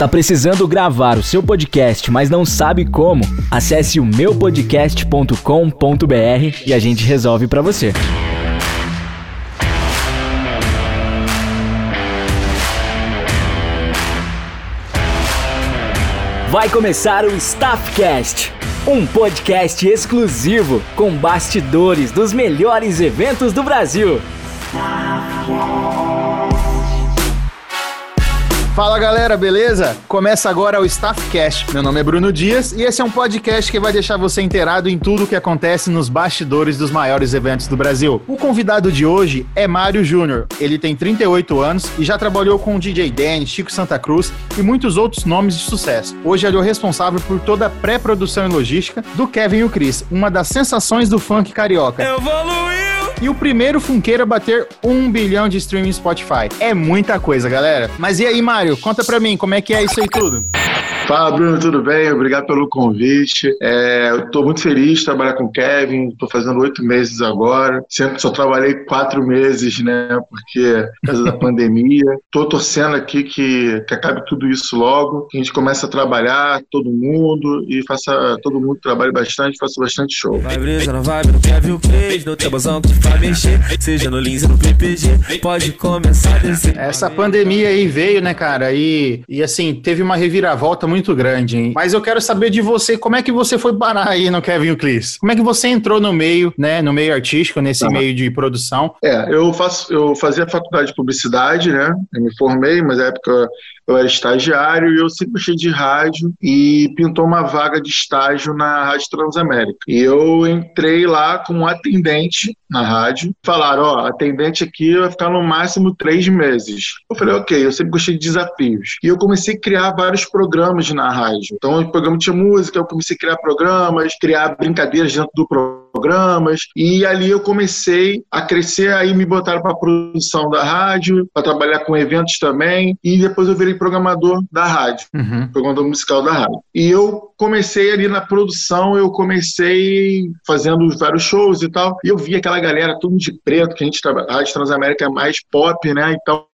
Tá precisando gravar o seu podcast, mas não sabe como? Acesse o meupodcast.com.br e a gente resolve para você. Vai começar o Staffcast, um podcast exclusivo com bastidores dos melhores eventos do Brasil. Fala galera, beleza? Começa agora o Staffcast. Meu nome é Bruno Dias e esse é um podcast que vai deixar você inteirado em tudo o que acontece nos bastidores dos maiores eventos do Brasil. O convidado de hoje é Mário Júnior. Ele tem 38 anos e já trabalhou com o DJ Dan, Chico Santa Cruz e muitos outros nomes de sucesso. Hoje ele é o responsável por toda a pré-produção e logística do Kevin e o Chris, uma das sensações do funk carioca. Evoluiu! E o primeiro funkeiro a bater um bilhão de streaming Spotify. É muita coisa, galera. Mas e aí, Mário? Conta pra mim, como é que é isso aí tudo? Fala, Bruno, tudo bem? Obrigado pelo convite. É, eu estou muito feliz de trabalhar com o Kevin. Estou fazendo oito meses agora. Sempre só trabalhei quatro meses, né? Porque por causa da pandemia. Estou torcendo aqui que, que acabe tudo isso logo, que a gente comece a trabalhar, todo mundo, e faça todo mundo trabalhe bastante, faça bastante show. Vai brisa, não vai, não quer ver o play, não tem bozão que vai mexer, seja no Lins no PPG, pode começar a descer. Essa pandemia aí veio, né, cara? E, e assim, teve uma reviravolta muito muito grande, hein? Mas eu quero saber de você, como é que você foi parar aí no Kevin Clis? Como é que você entrou no meio, né, no meio artístico, nesse uhum. meio de produção? É, eu faço, eu fazia faculdade de publicidade, né? Eu me formei, mas na época eu era estagiário e eu sempre gostei de rádio e pintou uma vaga de estágio na Rádio Transamérica. E eu entrei lá como atendente na rádio. Falaram, ó, atendente aqui vai ficar no máximo três meses. Eu falei, ok, eu sempre gostei de desafios. E eu comecei a criar vários programas na rádio. Então, o programa tinha música, eu comecei a criar programas, criar brincadeiras dentro do programa programas e ali eu comecei a crescer aí me botaram para produção da rádio para trabalhar com eventos também e depois eu virei programador da rádio uhum. programador musical da rádio e eu comecei ali na produção eu comecei fazendo vários shows e tal e eu vi aquela galera tudo de preto que a gente a rádio Transamérica é mais pop né então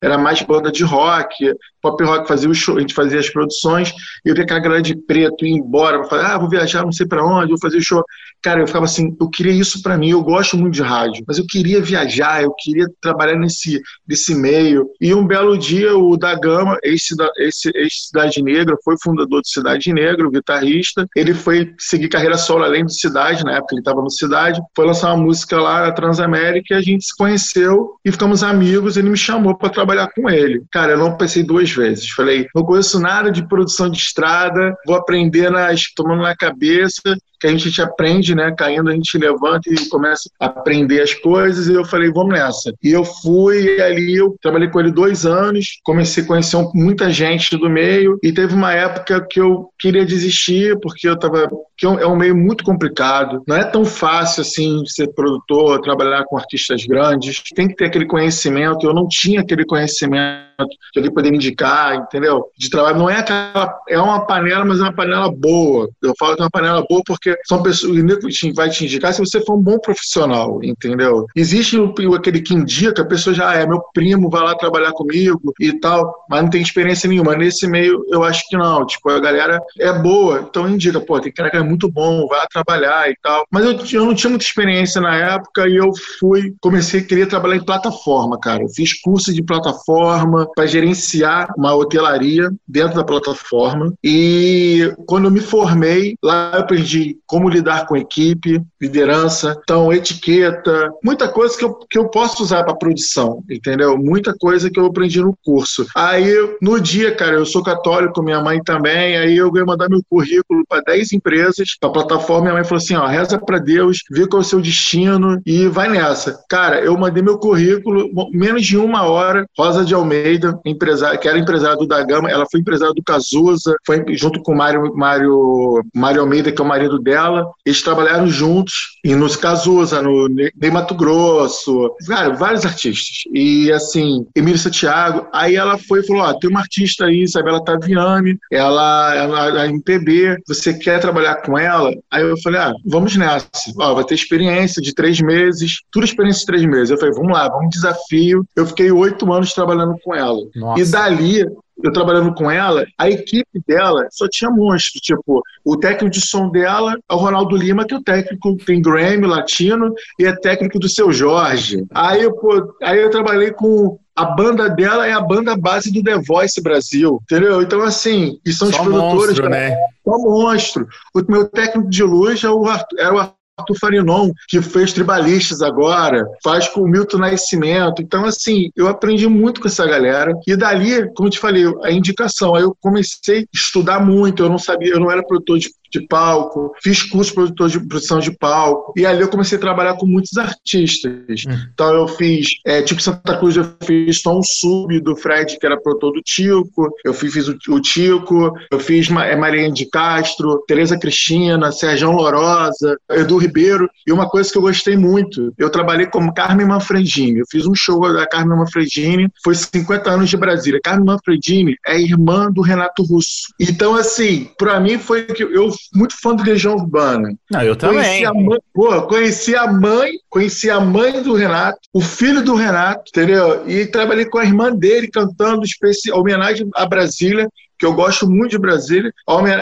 era mais banda de rock, pop rock fazia o show, a gente fazia as produções, e eu via aquela galera de preto ir embora, falar, ah, vou viajar, não sei para onde, vou fazer o show. Cara, eu ficava assim, eu queria isso para mim, eu gosto muito de rádio, mas eu queria viajar, eu queria trabalhar nesse, nesse meio. E um belo dia, o da Gama, ex-Cidade Negra, foi fundador de Cidade Negra, o guitarrista, ele foi seguir carreira solo além do Cidade, na época ele estava no Cidade, foi lançar uma música lá na Transamérica, e a gente se conheceu e ficamos amigos, ele me chamou para trabalhar com ele. Cara, eu não pensei duas vezes, falei, não conheço nada de produção de estrada, vou aprender nas, tomando na cabeça, que a gente aprende, né? Caindo, a gente levanta e começa a aprender as coisas. E eu falei, vamos nessa. E eu fui ali, eu trabalhei com ele dois anos, comecei a conhecer muita gente do meio. E teve uma época que eu queria desistir, porque eu estava. que é um meio muito complicado. Não é tão fácil assim ser produtor, trabalhar com artistas grandes. Tem que ter aquele conhecimento. Eu não tinha aquele conhecimento que alguém poderia indicar, entendeu? De trabalho. Não é aquela. É uma panela, mas é uma panela boa. Eu falo que é uma panela boa porque são pessoas, o vai te indicar se você for um bom profissional, entendeu? Existe aquele que indica, a pessoa já ah, é meu primo, vai lá trabalhar comigo e tal, mas não tem experiência nenhuma. Nesse meio, eu acho que não. Tipo, a galera é boa, então indica, pô, tem cara que é muito bom, vai lá trabalhar e tal. Mas eu, eu não tinha muita experiência na época e eu fui, comecei a querer trabalhar em plataforma, cara. Eu fiz curso de plataforma para gerenciar uma hotelaria dentro da plataforma. E quando eu me formei, lá eu aprendi como lidar com equipe, liderança, então etiqueta, muita coisa que eu, que eu posso usar para produção, entendeu? Muita coisa que eu aprendi no curso. Aí, no dia, cara, eu sou católico, minha mãe também, aí eu ganhei mandar meu currículo para 10 empresas, para plataforma, minha mãe falou assim, ó, reza para Deus, vê qual é o seu destino e vai nessa. Cara, eu mandei meu currículo, menos de uma hora, Rosa de Almeida, empresária, que era empresária do da Gama, ela foi empresária do Cazuza, foi junto com o Mário, Mário, Mário Almeida, que é o marido dela, eles trabalharam juntos e nos Cazuza, no Ney Mato Grosso, cara, vários artistas. E assim, Emílio Santiago, aí ela foi e falou: ó, tem uma artista aí, Isabela Taviani, ela, ela é MPB, você quer trabalhar com ela? Aí eu falei: ah, vamos nessa. Ó, vai ter experiência de três meses, tudo experiência de três meses. Eu falei: vamos lá, vamos desafio. Eu fiquei oito anos trabalhando com ela. Nossa. E dali eu trabalhando com ela, a equipe dela só tinha monstro. Tipo, o técnico de som dela é o Ronaldo Lima, que é o técnico, tem Grammy latino e é técnico do seu Jorge. Aí, pô, aí eu trabalhei com a banda dela é a banda base do The Voice Brasil, entendeu? Então, assim, e são Só os produtores. Monstro, né? Só monstro. O meu técnico de luz é o Arthur, era o Arthur Farinon, que fez Tribalistas agora, faz com o Milton Nascimento. Então, assim, eu aprendi muito com essa galera. E dali, como eu te falei, a indicação. Aí eu comecei a estudar muito, eu não sabia, eu não era produtor de de palco, fiz curso de produtor de produção de palco, e ali eu comecei a trabalhar com muitos artistas. Hum. Então eu fiz, é, tipo Santa Cruz, eu fiz Tom Sub do Fred, que era produtor do Tico, eu fiz, fiz o, o, Tico, eu fiz é, Maria de Castro, Tereza Cristina, Sérgio Lorosa, Edu Ribeiro, e uma coisa que eu gostei muito, eu trabalhei como Carmen Manfredini, eu fiz um show da Carmen Manfredini, foi 50 anos de Brasília. Carmen Manfredini é irmã do Renato Russo. Então, assim, para mim foi que eu muito fã do Legião Urbana. Não, eu também. Conheci a, mãe, pô, conheci a mãe, conheci a mãe do Renato, o filho do Renato, entendeu? E trabalhei com a irmã dele cantando especial, homenagem a Brasília que eu gosto muito de Brasília,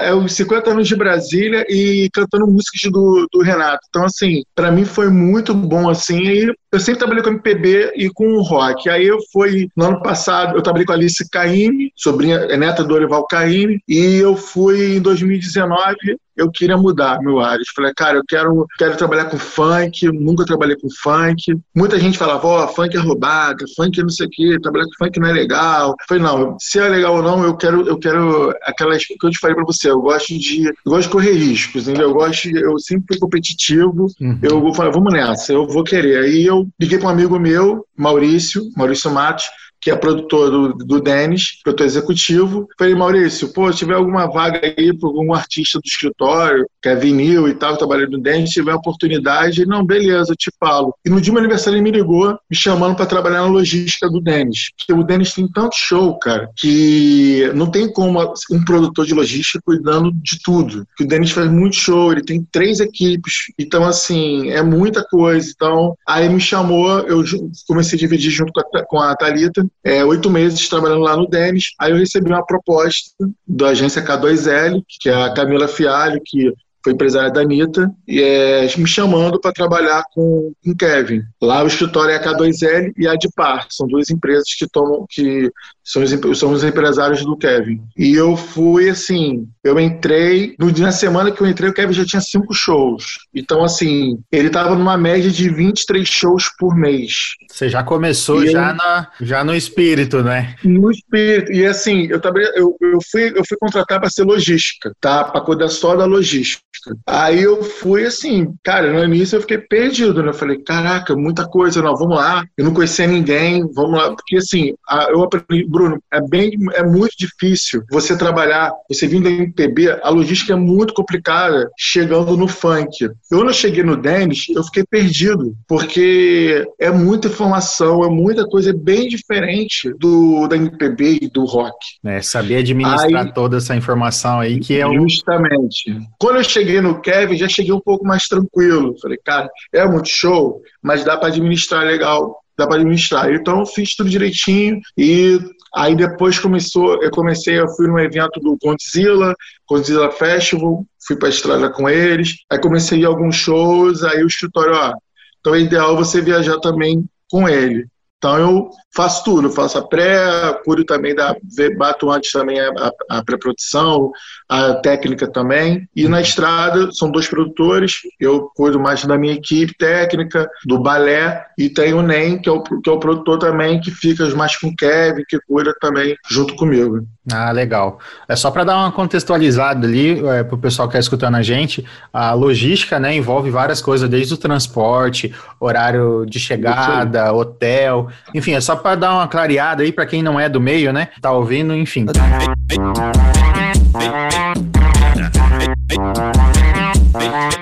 é os 50 anos de Brasília e cantando músicas do, do Renato. Então, assim, para mim foi muito bom, assim, e eu sempre trabalhei com MPB e com rock. Aí eu fui, no ano passado, eu trabalhei com a Alice Caime, sobrinha, é neta do Orival Caime, e eu fui em 2019 eu queria mudar meu área. falei, cara, eu quero, quero trabalhar com funk, nunca trabalhei com funk. Muita gente falava, ó, oh, funk é roubada, funk é não sei o quê, trabalhar com funk não é legal. Eu falei, não, se é legal ou não, eu quero, eu quero aquelas que eu te falei pra você, eu gosto de, eu gosto de correr riscos, entendeu? Eu gosto, de, eu sempre fui competitivo, uhum. eu vou falar, vamos nessa, eu vou querer. Aí eu liguei para um amigo meu, Maurício, Maurício Matos, que é produtor do, do Denis, produtor executivo. Falei, Maurício, pô, tiver alguma vaga aí para algum artista do escritório, que é vinil e tal, trabalhando no Denis, tiver oportunidade, não, beleza, eu te falo. E no dia do meu aniversário ele me ligou, me chamando para trabalhar na logística do Denis. Porque o Denis tem tanto show, cara, que não tem como um produtor de logística cuidando de tudo. Que o Denis faz muito show, ele tem três equipes, então assim, é muita coisa. Então, aí me chamou, eu comecei a dividir junto com a, com a Thalita, é, oito meses trabalhando lá no Denis. Aí eu recebi uma proposta da agência K2L, que é a Camila Fialho, que foi empresária da Anitta, e é, me chamando para trabalhar com o Kevin. Lá o escritório é a K2L e a Adpar, são duas empresas que tomam, que são os, são os empresários do Kevin. E eu fui assim, eu entrei, no, na semana que eu entrei, o Kevin já tinha cinco shows. Então, assim, ele estava numa média de 23 shows por mês. Você já começou já, eu, na, já no espírito, né? No espírito. E assim, eu, eu, eu, fui, eu fui contratar para ser logística, tá? Para cuidar só da logística. Aí eu fui assim, cara, no início eu fiquei perdido, né? Eu falei, caraca, muita coisa, não, vamos lá. Eu não conhecia ninguém, vamos lá. Porque assim, eu aprendi, Bruno, é bem, é muito difícil você trabalhar, você vindo da MPB, a logística é muito complicada chegando no funk. Eu, quando eu cheguei no Dennis, eu fiquei perdido, porque é muita informação, é muita coisa, é bem diferente do da MPB e do rock. É, saber administrar aí, toda essa informação aí que é o... Justamente. Quando eu cheguei cheguei no Kevin, já cheguei um pouco mais tranquilo. Falei, cara, é muito show, mas dá para administrar legal, dá para administrar. Então, fiz tudo direitinho e aí depois começou, eu comecei, eu fui num evento do Godzilla, Godzilla Festival, fui para a estrada com eles, aí comecei a ir a alguns shows, aí o escritório, ó, então é ideal você viajar também com ele. Então eu faço tudo, faço a pré, cuido também da, bato antes também a, a pré-produção, a técnica também. E na estrada são dois produtores, eu cuido mais da minha equipe técnica, do balé, e tem o NEM, que é o, que é o produtor também, que fica mais com o Kevin, que cuida também junto comigo. Ah, legal. É só para dar uma contextualizada ali é, para o pessoal que está escutando a gente, a logística né, envolve várias coisas, desde o transporte, horário de chegada, hotel, enfim, é só para dar uma clareada aí para quem não é do meio, né? Tá ouvindo, enfim.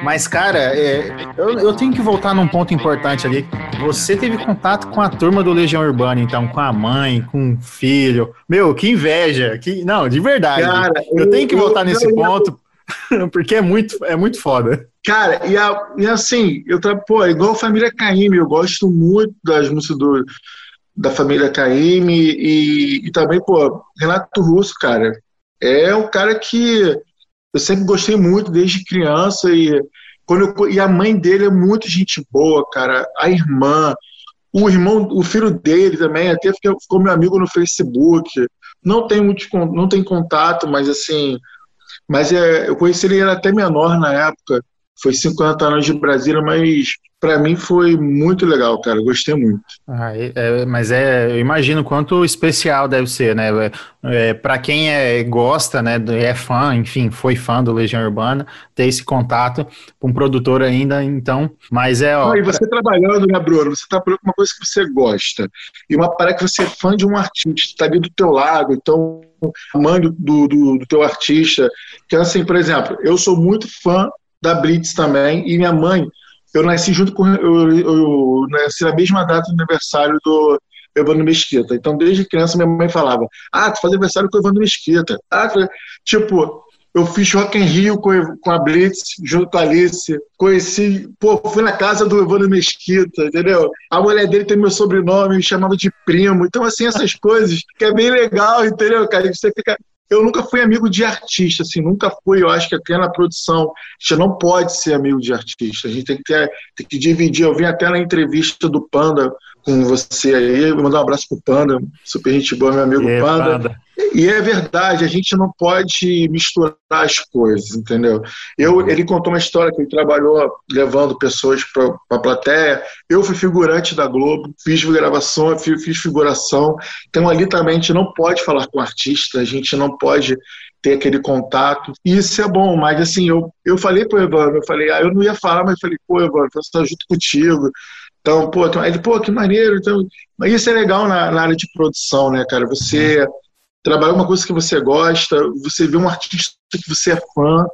Mas, cara, é, eu, eu, tenho que voltar num ponto importante ali. Você teve contato com a turma do Legião Urbana, então, com a mãe, com o filho. Meu, que inveja. Que, não, de verdade. Cara, eu, eu tenho que voltar eu, nesse ponto, porque é muito, é muito foda. Cara, e, a, e assim, eu tra... pô, igual a família Caíme, eu gosto muito das músicas do, da família Caime e, e também, pô, Renato Russo, cara, é um cara que eu sempre gostei muito desde criança e quando eu, e a mãe dele é muito gente boa, cara. A irmã, o irmão, o filho dele também, até ficou, ficou meu amigo no Facebook. Não tem muito, não tem contato, mas assim, mas é, eu conheci ele, era até menor na época. Foi 50 anos de Brasília, mas para mim foi muito legal, cara. Gostei muito. Ah, é, mas é, eu imagino quanto especial deve ser, né? É, é para quem é, gosta, né, é fã, enfim, foi fã do Legião Urbana, ter esse contato com um produtor ainda, então. Mas é. Ó, e você pra... trabalhando, né, Bruno? Você tá com uma coisa que você gosta e uma parada que você é fã de um artista, está ali do teu lado, então mãe do, do, do teu artista. Que assim, por exemplo, eu sou muito fã da Blitz também e minha mãe eu nasci junto com. Eu, eu nasci na mesma data do aniversário do Evandro Mesquita. Então, desde criança, minha mãe falava: Ah, tu faz aniversário com o Evandro Mesquita. Ah, tipo, eu fiz Rock in Rio com a Blitz, junto com a Alice. Conheci, pô, fui na casa do Evandro Mesquita, entendeu? A mulher dele tem meu sobrenome, me chamava de primo. Então, assim, essas coisas que é bem legal, entendeu, cara? Você fica eu nunca fui amigo de artista, assim, nunca fui. Eu acho que até na produção, a gente não pode ser amigo de artista. A gente tem que, ter, tem que dividir. Eu vim até na entrevista do Panda com você aí, vou mandar um abraço pro Panda, super gente boa, meu amigo é, Panda. Panda. E é verdade, a gente não pode misturar as coisas, entendeu? Eu, ele contou uma história que ele trabalhou levando pessoas para a plateia. Eu fui figurante da Globo, fiz gravação, fiz, fiz figuração. Então ali também a gente não pode falar com artista, a gente não pode ter aquele contato. E isso é bom, mas assim, eu, eu falei pro Evandro, eu falei, ah, eu não ia falar, mas eu falei, pô, Evandro, eu estou junto contigo. Então, pô, então, ele, pô, que maneiro. Então, mas isso é legal na, na área de produção, né, cara? Você trabalhar uma coisa que você gosta, você vê um artista que você é fã.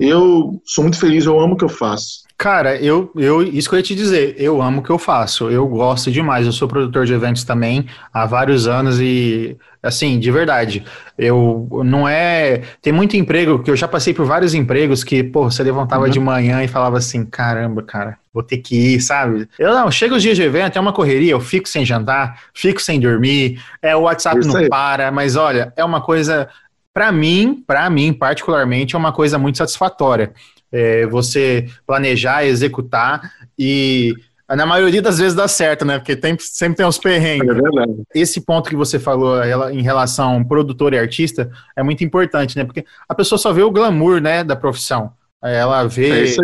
Eu sou muito feliz, eu amo o que eu faço. Cara, eu, eu, isso que eu ia te dizer, eu amo o que eu faço, eu gosto demais, eu sou produtor de eventos também há vários anos e, assim, de verdade, eu não é. Tem muito emprego, que eu já passei por vários empregos que, pô, você levantava uhum. de manhã e falava assim: caramba, cara, vou ter que ir, sabe? Eu não, chega os dias de evento, é uma correria, eu fico sem jantar, fico sem dormir, é o WhatsApp isso não aí. para, mas olha, é uma coisa. Para mim, para mim particularmente, é uma coisa muito satisfatória é, você planejar, executar e na maioria das vezes dá certo, né? Porque tem, sempre tem uns perrengues. É verdade. Esse ponto que você falou em relação produtor e artista é muito importante, né? Porque a pessoa só vê o glamour, né, da profissão. Ela vê é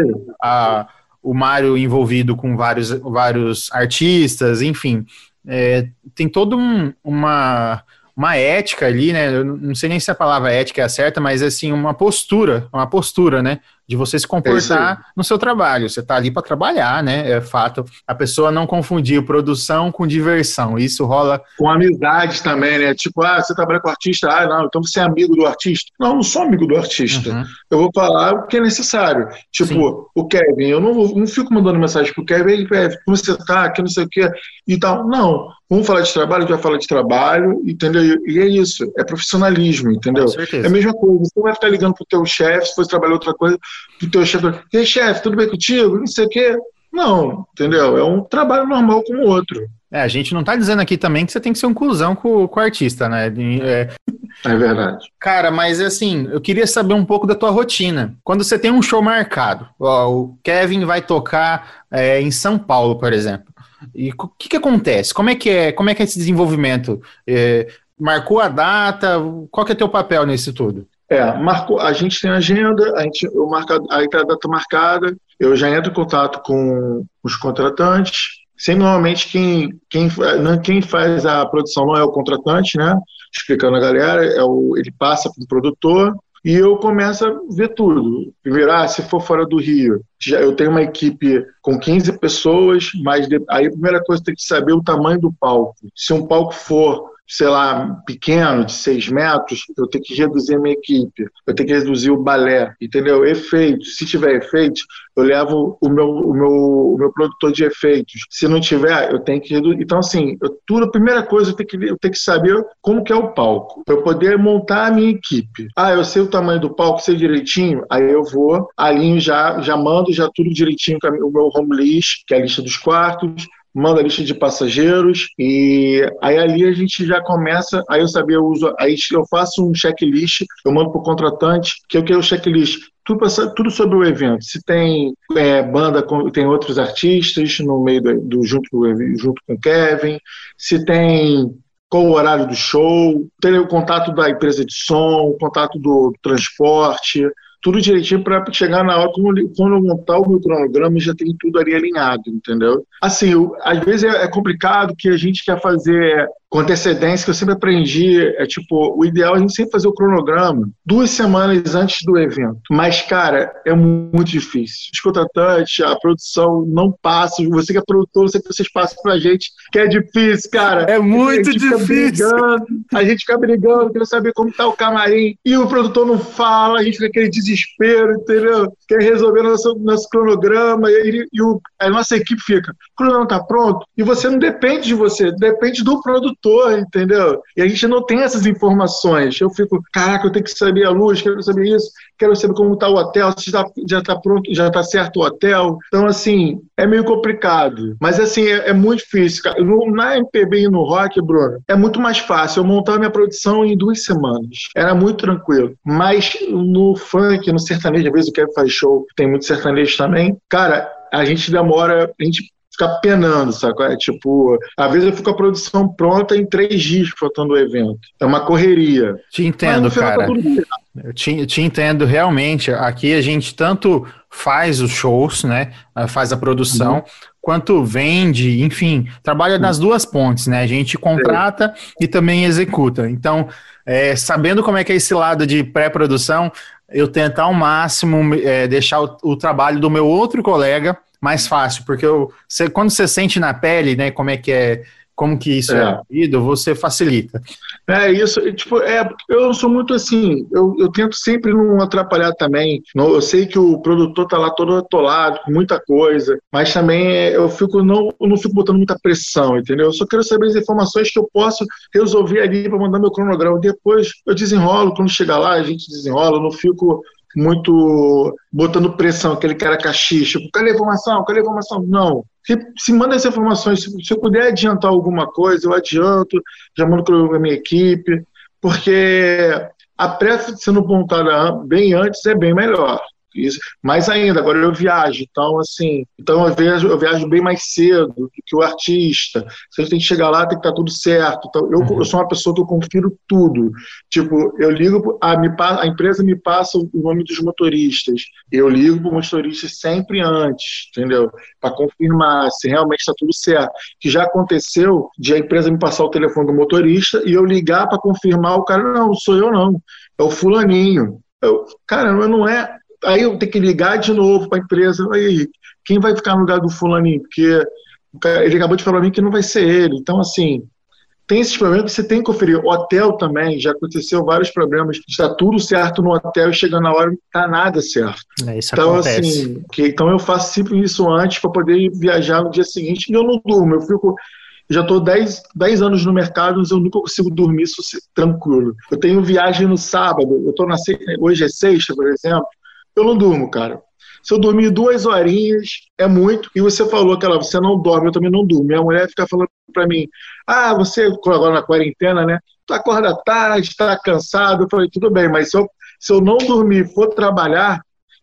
a, o Mário envolvido com vários, vários artistas, enfim. É, tem toda um, uma uma ética ali, né? Eu não sei nem se a palavra ética é a certa, mas assim, uma postura, uma postura, né? De você se comportar é no seu trabalho. Você está ali para trabalhar, né? É fato. A pessoa não confundir produção com diversão. Isso rola. Com amizade também, né? Tipo, ah, você trabalha com artista, ah, não, então você é amigo do artista. Não, eu não sou amigo do artista. Uhum. Eu vou falar o que é necessário. Tipo, Sim. o Kevin, eu não, não fico mandando mensagem pro Kevin, Kevin, como você tá, que não sei o que e tal. Não. Vamos falar de trabalho, a gente vai falar de trabalho, entendeu? E é isso, é profissionalismo, entendeu? É a mesma coisa. Você não vai ficar ligando pro teu chefe, se fosse trabalhar outra coisa, pro teu chefe, e aí, chefe, tudo bem contigo? Não sei o quê. Não, entendeu? É um trabalho normal como o outro. É, a gente não tá dizendo aqui também que você tem que ser um cuzão com, com o artista, né? É... é verdade. Cara, mas assim, eu queria saber um pouco da tua rotina. Quando você tem um show marcado, ó, o Kevin vai tocar é, em São Paulo, por exemplo. E o que, que acontece? Como é que é, como é que é esse desenvolvimento? É, marcou a data? Qual que é teu papel nisso tudo? É, marcou, a gente tem agenda, a gente, eu marca, aí tá a data marcada, eu já entro em contato com os contratantes. Sempre normalmente quem, quem, quem faz a produção não é o contratante, né? Explicando a galera, é o, ele passa para o produtor, e eu começo a ver tudo. Primeiro, ah, se for fora do Rio, já, eu tenho uma equipe com 15 pessoas, mas de, aí a primeira coisa tem que saber o tamanho do palco. Se um palco for sei lá, pequeno, de seis metros, eu tenho que reduzir a minha equipe, eu tenho que reduzir o balé, entendeu? Efeitos. Se tiver efeitos, eu levo o meu, o meu, o meu produtor de efeitos. Se não tiver, eu tenho que reduzir. Então, assim, eu, tudo, a primeira coisa, eu tenho, que, eu tenho que saber como que é o palco, para eu poder montar a minha equipe. Ah, eu sei o tamanho do palco, sei direitinho, aí eu vou, alinho já, já mando já tudo direitinho com o meu home list, que é a lista dos quartos, manda a lista de passageiros e aí ali a gente já começa, aí eu sabia, eu uso, aí eu faço um checklist, eu mando para o contratante, que é o que é o checklist, tudo, sobre o evento. Se tem é, banda, tem outros artistas no meio do, do junto, junto com o Kevin, se tem qual o horário do show, ter o contato da empresa de som, o contato do transporte, tudo direitinho para chegar na hora, quando, quando eu montar o meu cronograma, já tem tudo ali alinhado, entendeu? Assim, eu, às vezes é, é complicado que a gente quer fazer com antecedência, que eu sempre aprendi, é tipo, o ideal é a gente sempre fazer o cronograma duas semanas antes do evento. Mas, cara, é muito difícil. Os contratantes, a produção não passa, você que é produtor, você que vocês passam pra gente, que é difícil, cara. É muito a difícil. Brigando, a gente fica brigando, querendo saber como tá o camarim, e o produtor não fala, a gente fica aquele desespero, entendeu? Quer resolver nosso, nosso cronograma, e, e o, a nossa equipe fica, o cronograma tá pronto, e você não depende de você, depende do produtor produtor, entendeu? E a gente não tem essas informações. Eu fico, caraca, eu tenho que saber a luz, quero saber isso, quero saber como está o hotel, se já, está pronto, já está certo o hotel. Então, assim, é meio complicado. Mas, assim, é, é muito difícil. No, na MPB e no rock, Bruno, é muito mais fácil. Eu montar minha produção em duas semanas. Era muito tranquilo. Mas no funk, no sertanejo, às vezes o Kevin faz show, tem muito sertanejo também. Cara, a gente demora, a gente ficar penando, sabe? É tipo, às vezes eu fico com a produção pronta em três dias faltando o evento. É uma correria. Te entendo, tá cara. eu te, te entendo realmente. Aqui a gente tanto faz os shows, né? Faz a produção, uhum. quanto vende, enfim, trabalha nas duas pontes, né? A gente contrata e também executa. Então, é, sabendo como é que é esse lado de pré-produção, eu tento ao máximo é, deixar o, o trabalho do meu outro colega mais fácil, porque eu, você, quando você sente na pele, né, como é que é, como que isso é, é vivido, você facilita. É isso, tipo, é, eu sou muito assim, eu, eu tento sempre não atrapalhar também. eu sei que o produtor tá lá todo atolado, com muita coisa, mas também eu fico não, eu não fico botando muita pressão, entendeu? Eu só quero saber as informações que eu posso resolver ali para mandar meu cronograma. Depois eu desenrolo, quando chegar lá, a gente desenrola, eu não fico muito botando pressão, aquele cara caxixa, tipo, cadê a informação? Cadê a informação? Não. Se, se manda as informações, se, se, eu puder adiantar alguma coisa, eu adianto, já mando para a minha equipe, porque a pressa sendo montada bem antes é bem melhor. Isso. Mais ainda, agora eu viajo, então assim, então eu viajo, eu viajo bem mais cedo do que o artista. Gente tem que chegar lá, tem que estar tudo certo. Então, eu, uhum. eu sou uma pessoa que eu confiro tudo. Tipo, eu ligo, a, me, a empresa me passa o nome dos motoristas. Eu ligo para o motorista sempre antes, entendeu? Para confirmar se realmente está tudo certo. Que já aconteceu de a empresa me passar o telefone do motorista e eu ligar para confirmar o cara, não, não sou eu não, é o fulaninho. Eu, cara, não é aí eu tenho que ligar de novo para a empresa, aí, quem vai ficar no lugar do fulaninho? Porque ele acabou de falar para mim que não vai ser ele. Então, assim, tem esses problemas que você tem que conferir. Hotel também, já aconteceu vários problemas. Está tudo certo no hotel e chegando na hora não está nada certo. É, isso então, acontece. assim, que, então eu faço sempre isso antes para poder viajar no dia seguinte. E eu não durmo, eu fico. Já estou 10, 10 anos no mercado, mas eu nunca consigo dormir tranquilo. Eu tenho viagem no sábado, eu tô na, hoje é sexta, por exemplo, eu não durmo, cara. Se eu dormir duas horinhas, é muito. E você falou que ela, você não dorme, eu também não durmo. Minha mulher fica falando para mim, ah, você, agora na quarentena, né? Tu acorda tarde, está cansado. Eu falei, tudo bem, mas se eu, se eu não dormir for trabalhar,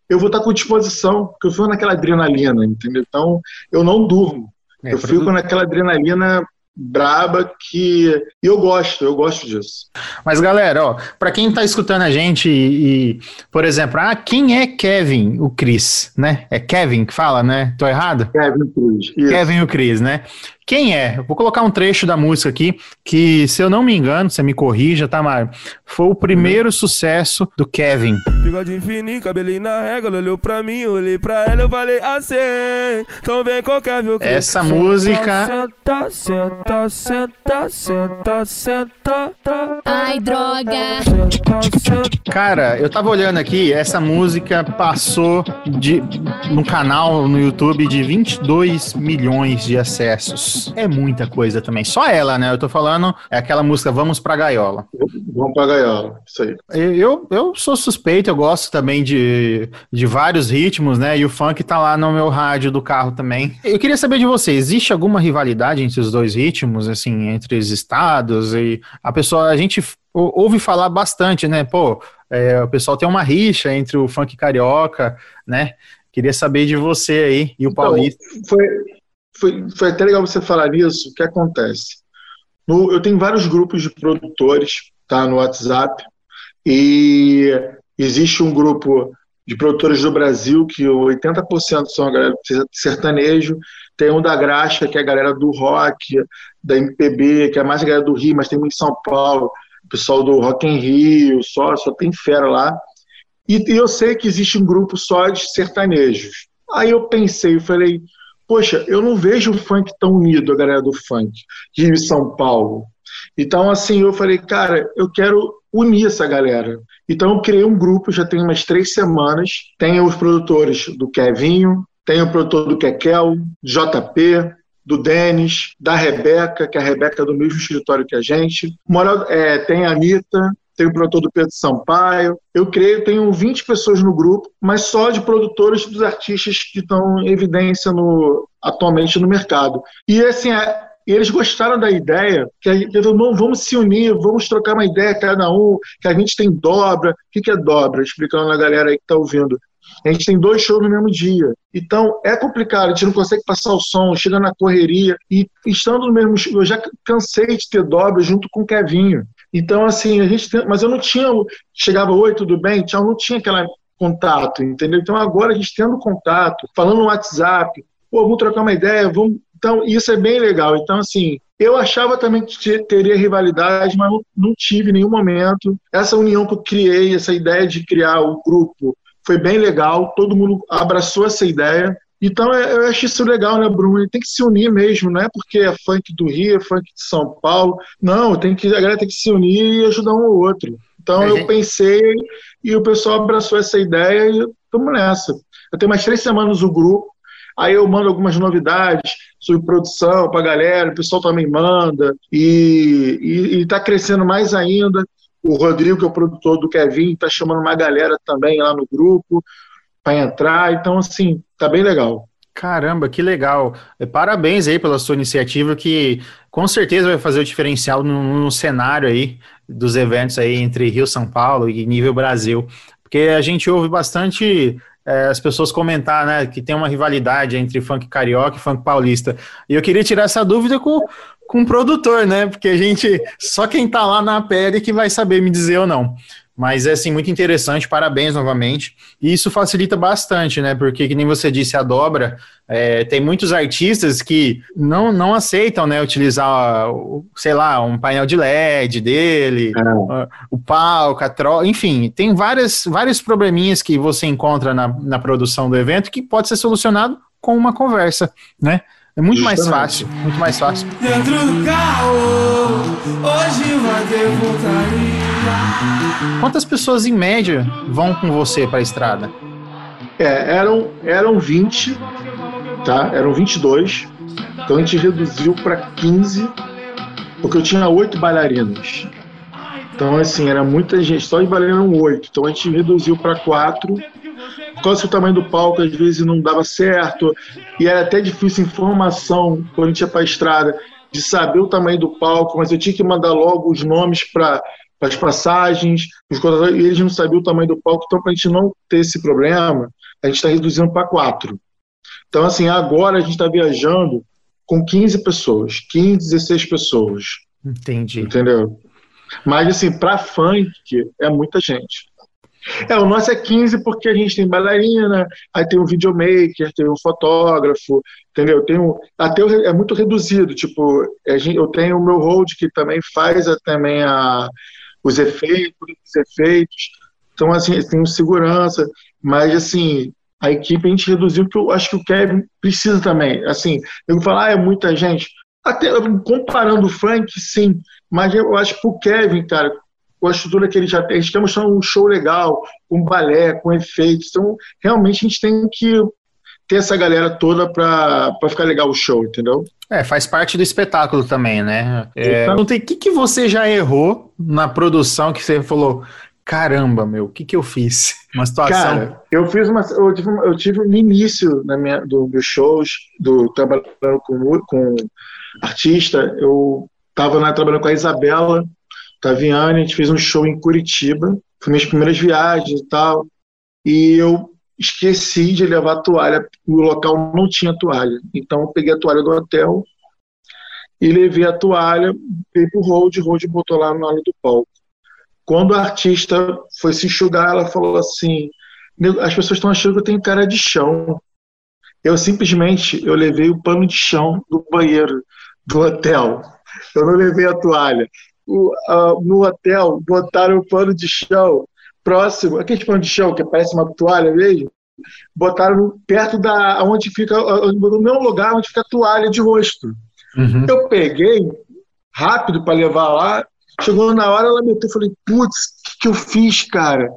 eu vou estar com disposição, porque eu fico naquela adrenalina, entendeu? Então, eu não durmo. É, eu fico naquela adrenalina braba que eu gosto, eu gosto disso. Mas galera, ó, para quem tá escutando a gente e, e, por exemplo, ah, quem é Kevin, o Chris, né? É Kevin que fala, né? Tô errado? Kevin o Chris. Isso. Kevin o Chris, né? Quem é? Eu vou colocar um trecho da música aqui, que, se eu não me engano, você me corrija, tá, Mário? Foi o primeiro uhum. sucesso do Kevin. Bigode fininho, cabelinho na régua, olhou pra mim, olhei pra ela, eu falei assim, então vem com Kevin. Essa música... Senta, senta, senta, senta, senta, senta. Ai, droga. Cara, eu tava olhando aqui, essa música passou de no canal no YouTube de 22 milhões de acessos. É muita coisa também. Só ela, né? Eu tô falando, é aquela música Vamos pra Gaiola. Vamos pra Gaiola, isso aí. Eu, eu sou suspeito, eu gosto também de, de vários ritmos, né? E o funk tá lá no meu rádio do carro também. Eu queria saber de você, existe alguma rivalidade entre os dois ritmos, assim, entre os estados? E a pessoa, a gente ouve falar bastante, né? Pô, é, o pessoal tem uma rixa entre o funk carioca, né? Queria saber de você aí e o então, paulista. Foi, foi, foi até legal você falar nisso. O que acontece? No, eu tenho vários grupos de produtores tá, no WhatsApp e existe um grupo de produtores do Brasil que 80% são a galera sertanejo, tem um da Graxa, que é a galera do rock, da MPB, que é mais a galera do Rio, mas tem um em São Paulo, pessoal do Rock em Rio, só, só tem fera lá. E, e, eu sei que existe um grupo só de sertanejos. Aí eu pensei, eu falei, poxa, eu não vejo o funk tão unido, a galera do funk, Rio e São Paulo. Então, assim, eu falei, cara, eu quero unir essa galera. Então, eu criei um grupo, já tem umas três semanas. Tem os produtores do Kevinho, tem o produtor do Kekel, JP, do Denis, da Rebeca, que é a Rebeca é do mesmo escritório que a gente. Moral, é, tem a Anitta, tem o produtor do Pedro Sampaio. Eu creio, tenho 20 pessoas no grupo, mas só de produtores dos artistas que estão em evidência no, atualmente no mercado. E assim, é, eles gostaram da ideia, que a gente, vamos se unir, vamos trocar uma ideia cada um, que a gente tem dobra. O que, é dobra? Explicando a galera aí que está ouvindo. A gente tem dois shows no mesmo dia. Então é complicado, a gente não consegue passar o som, chega na correria. E estando no mesmo show, eu já cansei de ter dobra junto com o Kevinho. Então, assim, a gente mas eu não tinha. Chegava, oi, tudo bem? Tchau, não tinha aquele contato, entendeu? Então agora a gente tendo contato, falando no WhatsApp, pô, vamos trocar uma ideia, vamos. Então, isso é bem legal. Então, assim, eu achava também que teria rivalidade, mas não, não tive nenhum momento. Essa união que eu criei, essa ideia de criar o grupo foi bem legal, todo mundo abraçou essa ideia. Então é, eu acho isso legal, né, Bruno? Tem que se unir mesmo, não é porque é funk do Rio, é funk de São Paulo. Não, tem que, a galera tem que se unir e ajudar um ao outro. Então eu pensei e o pessoal abraçou essa ideia e estamos nessa. Eu tenho mais três semanas o grupo, aí eu mando algumas novidades sobre produção para a galera, o pessoal também manda, e está crescendo mais ainda. O Rodrigo, que é o produtor do Kevin, está chamando uma galera também lá no grupo para entrar. Então, assim, tá bem legal. Caramba, que legal. É, parabéns aí pela sua iniciativa, que com certeza vai fazer o diferencial no, no cenário aí dos eventos aí entre Rio, São Paulo e nível Brasil. Porque a gente ouve bastante é, as pessoas comentar, né, que tem uma rivalidade entre funk carioca e funk paulista. E eu queria tirar essa dúvida com, com o produtor, né? Porque a gente, só quem tá lá na pele que vai saber me dizer ou não. Mas é assim, muito interessante, parabéns novamente. E isso facilita bastante, né? Porque, que nem você disse, a dobra, é, tem muitos artistas que não, não aceitam, né? Utilizar, sei lá, um painel de LED dele, é. o palco, a tro... enfim, tem várias, vários probleminhas que você encontra na, na produção do evento que pode ser solucionado com uma conversa, né? É muito Justamente. mais fácil, muito mais fácil. Dentro do carro, hoje vai ter Quantas pessoas em média vão com você para a estrada? É, eram, eram 20, tá? Eram 22. Então a gente reduziu para 15, porque eu tinha oito bailarinas. Então, assim, era muita gente, só de bailarina eram oito. Então a gente reduziu para quatro por causa do tamanho do palco, às vezes não dava certo, e era até difícil informação quando a gente ia para a estrada, de saber o tamanho do palco, mas eu tinha que mandar logo os nomes para as passagens, os e eles não sabiam o tamanho do palco, então para a gente não ter esse problema, a gente está reduzindo para quatro. Então, assim, agora a gente está viajando com 15 pessoas, 15, 16 pessoas. Entendi. Entendeu? Mas, assim, para funk, é muita gente. É, o nosso é 15 porque a gente tem bailarina, aí tem um videomaker, tem um fotógrafo, entendeu? Tem um, até é muito reduzido, tipo, eu tenho o meu hold que também faz a, também a, os efeitos, os efeitos, então assim, tem um segurança, mas assim, a equipe a gente reduziu porque eu acho que o Kevin precisa também, assim, eu vou falar, ah, é muita gente, até comparando o Frank, sim, mas eu acho que o Kevin, cara, com a estrutura que ele já tem. A gente quer mostrar um show legal, com balé, com efeitos. Então, realmente, a gente tem que ter essa galera toda para ficar legal o show, entendeu? É, faz parte do espetáculo também, né? É, o que, que você já errou na produção que você falou, caramba, meu, o que, que eu fiz? Uma situação. Cara, eu fiz uma. Eu tive, eu tive no início na minha, do, dos shows, do trabalhando com, com artista, eu estava trabalhando com a Isabela Taviani, a gente fez um show em Curitiba, foi minhas primeiras viagens e tal, e eu esqueci de levar a toalha, o local não tinha toalha, então eu peguei a toalha do hotel e levei a toalha, veio pro o Road botou lá na hora do palco. Quando a artista foi se enxugar, ela falou assim: as pessoas estão achando que eu tenho cara de chão. Eu simplesmente eu levei o pano de chão do banheiro do hotel. Eu não levei a toalha. O, no hotel botaram o pano de chão próximo, aquele pano de chão que parece uma toalha mesmo, botaram perto da onde fica no meu lugar onde fica a toalha de rosto. Uhum. Eu peguei rápido para levar lá, Chegou na hora, ela meteu, falei, putz, o que, que eu fiz, cara?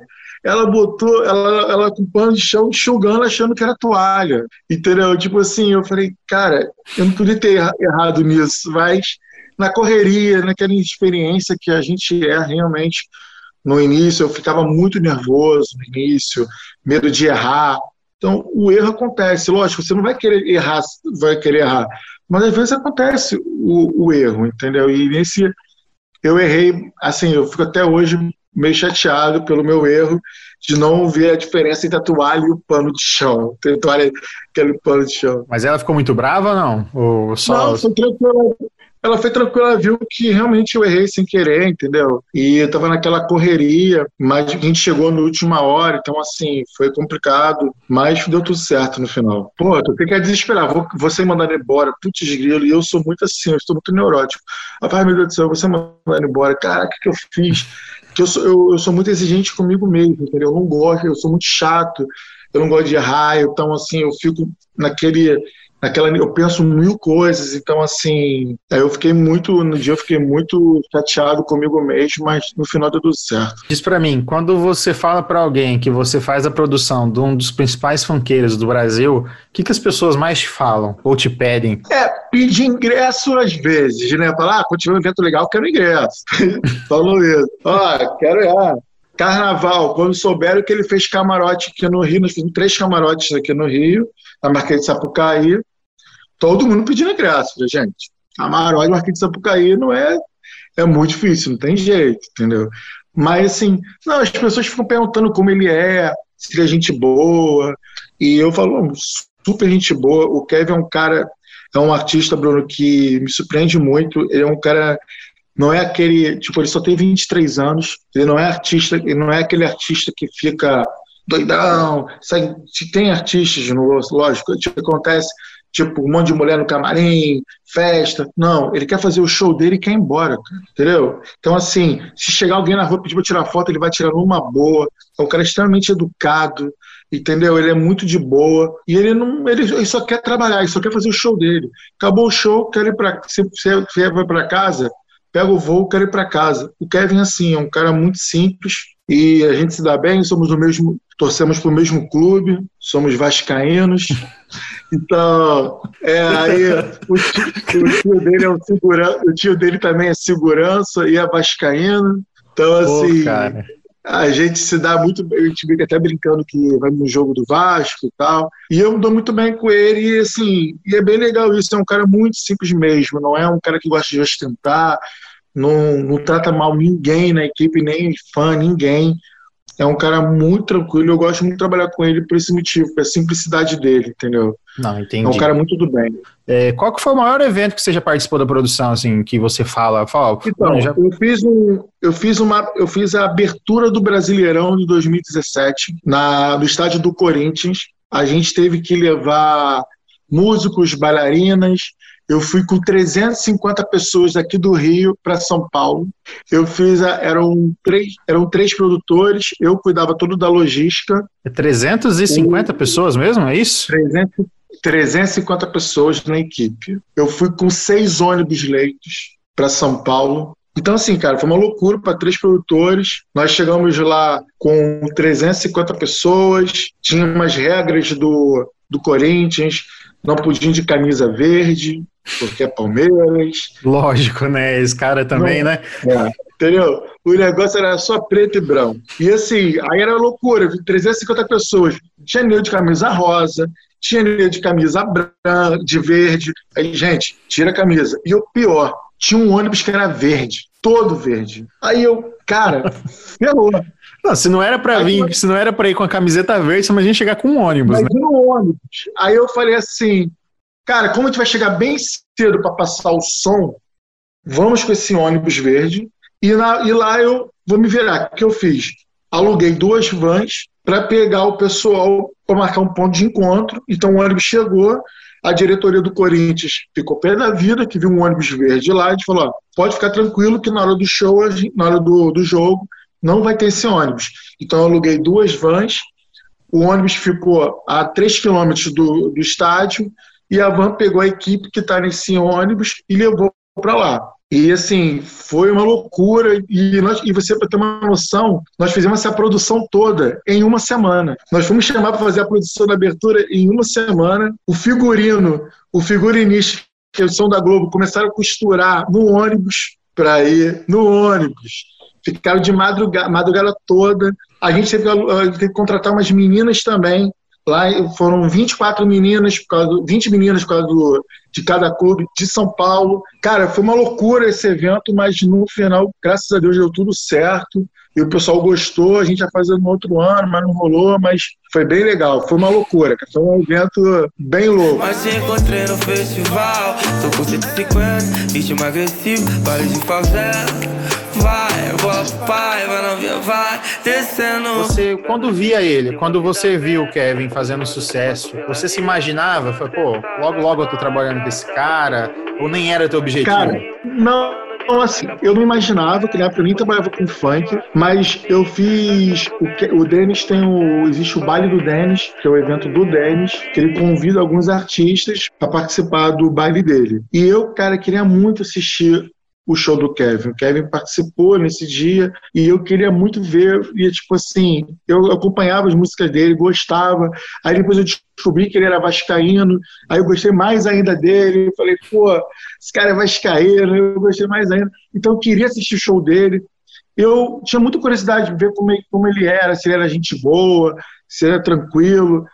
Ela botou, ela, ela com pano de chão, enxugando, achando que era toalha, entendeu? Tipo assim, eu falei, cara, eu não podia ter errado nisso, mas na correria, naquela experiência que a gente é realmente, no início eu ficava muito nervoso no início, medo de errar. Então, o erro acontece. Lógico, você não vai querer errar, vai querer errar, mas às vezes acontece o, o erro, entendeu? E nesse eu errei, assim, eu fico até hoje meio chateado pelo meu erro de não ver a diferença entre a toalha e o pano de chão. Tem toalha, aquele pano de chão. Mas ela ficou muito brava ou não? Ou só... Não, foi tranquila. Ela foi tranquila, viu que realmente eu errei sem querer, entendeu? E eu tava naquela correria, mas a gente chegou na última hora, então assim, foi complicado, mas deu tudo certo no final. Pô, tu tem que desesperar, vou, você mandar embora, putz grilo, e eu sou muito assim, eu estou muito neurótico. Ai, meu Deus do céu, você mandar embora, cara, o que, que eu fiz? Que eu, sou, eu, eu sou muito exigente comigo mesmo, entendeu? Eu não gosto, eu sou muito chato, eu não gosto de errar, então assim, eu fico naquele naquela eu penso mil coisas, então assim, eu fiquei muito, no dia eu fiquei muito chateado comigo mesmo, mas no final deu tudo certo. Diz para mim, quando você fala para alguém que você faz a produção de um dos principais funkeiros do Brasil, o que, que as pessoas mais te falam ou te pedem? É, pedir ingresso às vezes, né? Falar, ah, quando tiver um evento legal, quero ingresso. Falou isso. Ó, quero ir. Carnaval, quando souberam que ele fez camarote aqui no Rio, nós fizemos três camarotes aqui no Rio, na Marquês de Sapucaí, todo mundo pedindo ingresso, gente. Camarote, Marquês de Sapucaí não é, é muito difícil, não tem jeito, entendeu? Mas assim, não, as pessoas ficam perguntando como ele é, se ele é gente boa, e eu falo, super gente boa. O Kevin é um cara, é um artista, Bruno, que me surpreende muito. Ele é um cara, não é aquele, tipo, ele só tem 23 anos, ele não é artista, ele não é aquele artista que fica doidão. Sabe? Tem artistas, lógico, que acontece, tipo, um monte de mulher no camarim, festa. Não, ele quer fazer o show dele e quer ir embora, entendeu? Então, assim, se chegar alguém na rua pedir pra tirar foto, ele vai tirar numa boa. É um cara extremamente educado, entendeu? Ele é muito de boa e ele não, ele, ele só quer trabalhar, ele só quer fazer o show dele. Acabou o show, quer ir para, se você vai para casa, pega o voo, quer ir para casa. O Kevin assim, é um cara muito simples e a gente se dá bem, somos do mesmo, torcemos para o mesmo clube, somos vascaínos. Então, é, aí o tio, o tio dele é um segurança, o tio dele também é segurança e é vascaíno. Então, assim, Pô, a gente se dá muito bem, a gente fica até brincando que vai no jogo do Vasco e tal. E eu dou muito bem com ele, e assim, e é bem legal isso. É um cara muito simples mesmo, não é um cara que gosta de ostentar, não, não trata mal ninguém na equipe, nem fã, ninguém. É um cara muito tranquilo, eu gosto muito de trabalhar com ele por esse motivo, pela simplicidade dele, entendeu? Não, entendi. É um cara muito do bem. É, qual que foi o maior evento que você já participou da produção, assim, que você fala? fala então, já... eu fiz um, eu fiz uma, eu fiz a abertura do Brasileirão de 2017 na, no estádio do Corinthians. A gente teve que levar músicos, bailarinas, eu fui com 350 pessoas aqui do Rio para São Paulo. Eu fiz, a, eram, três, eram três produtores, eu cuidava todo da logística. É 350 e, pessoas mesmo, é isso? 300, 350 pessoas na equipe. Eu fui com seis ônibus leitos para São Paulo. Então, assim, cara, foi uma loucura para três produtores. Nós chegamos lá com 350 pessoas, tinha umas regras do, do Corinthians, não podia de camisa verde, porque é Palmeiras. Lógico, né? Esse cara também, não, né? É, entendeu? O negócio era só preto e branco. E assim, aí era loucura, 350 pessoas. Tinha nego de camisa rosa, tinha nego de camisa branca, de verde. Aí, gente, tira a camisa. E o pior, tinha um ônibus que era verde, todo verde. Aí eu, cara, ferrou. Não, se não era para vir, se não era para ir com a camiseta verde, imagina chegar com um ônibus, né? imagina né? um ônibus. Aí eu falei assim, cara, como a gente vai chegar bem cedo para passar o som, vamos com esse ônibus verde e, na, e lá eu vou me virar. O que eu fiz? Aluguei duas vans para pegar o pessoal para marcar um ponto de encontro. Então o ônibus chegou, a diretoria do Corinthians ficou pé da vida, que viu um ônibus verde lá, e falou: ó, pode ficar tranquilo que na hora do show, na hora do, do jogo, não vai ter esse ônibus. Então eu aluguei duas vans, o ônibus ficou a 3 quilômetros do, do estádio e a van pegou a equipe que está nesse ônibus e levou para lá. E assim, foi uma loucura. E, nós, e você, para ter uma noção, nós fizemos essa produção toda em uma semana. Nós fomos chamar para fazer a produção da abertura em uma semana. O figurino, o figurinista, que são da Globo, começaram a costurar no ônibus para ir no ônibus. Ficaram de madrugada, madrugada toda. A gente teve, teve que contratar umas meninas também Lá foram 24 meninas, por causa do, 20 meninas por causa do, de cada clube de São Paulo. Cara, foi uma loucura esse evento, mas no final, graças a Deus, deu tudo certo. E o pessoal gostou, a gente ia fazer no outro ano, mas não rolou, mas foi bem legal, foi uma loucura, foi um evento bem louco. Mas encontrei no festival, tô com 150, ritmo agressivo, de favela vai, vou pai, vai vai, descendo. Você, quando via ele, quando você viu o Kevin fazendo sucesso, você se imaginava, foi, pô, logo logo eu tô trabalhando com esse cara, ou nem era teu objetivo? Cara, não, então, assim, eu não imaginava que, né, pra mim, trabalhava com funk, mas eu fiz. O, o Denis tem o. Existe o baile do Denis, que é o evento do Denis, que ele convida alguns artistas para participar do baile dele. E eu, cara, queria muito assistir o show do Kevin. O Kevin participou nesse dia e eu queria muito ver. E, tipo assim, eu acompanhava as músicas dele, gostava. Aí depois eu descobri que ele era vascaíno, aí eu gostei mais ainda dele. Eu falei, pô, esse cara é vascaíno, eu gostei mais ainda. Então eu queria assistir o show dele. Eu tinha muita curiosidade de ver como como ele era, se ele era gente boa, se ele era tranquilo.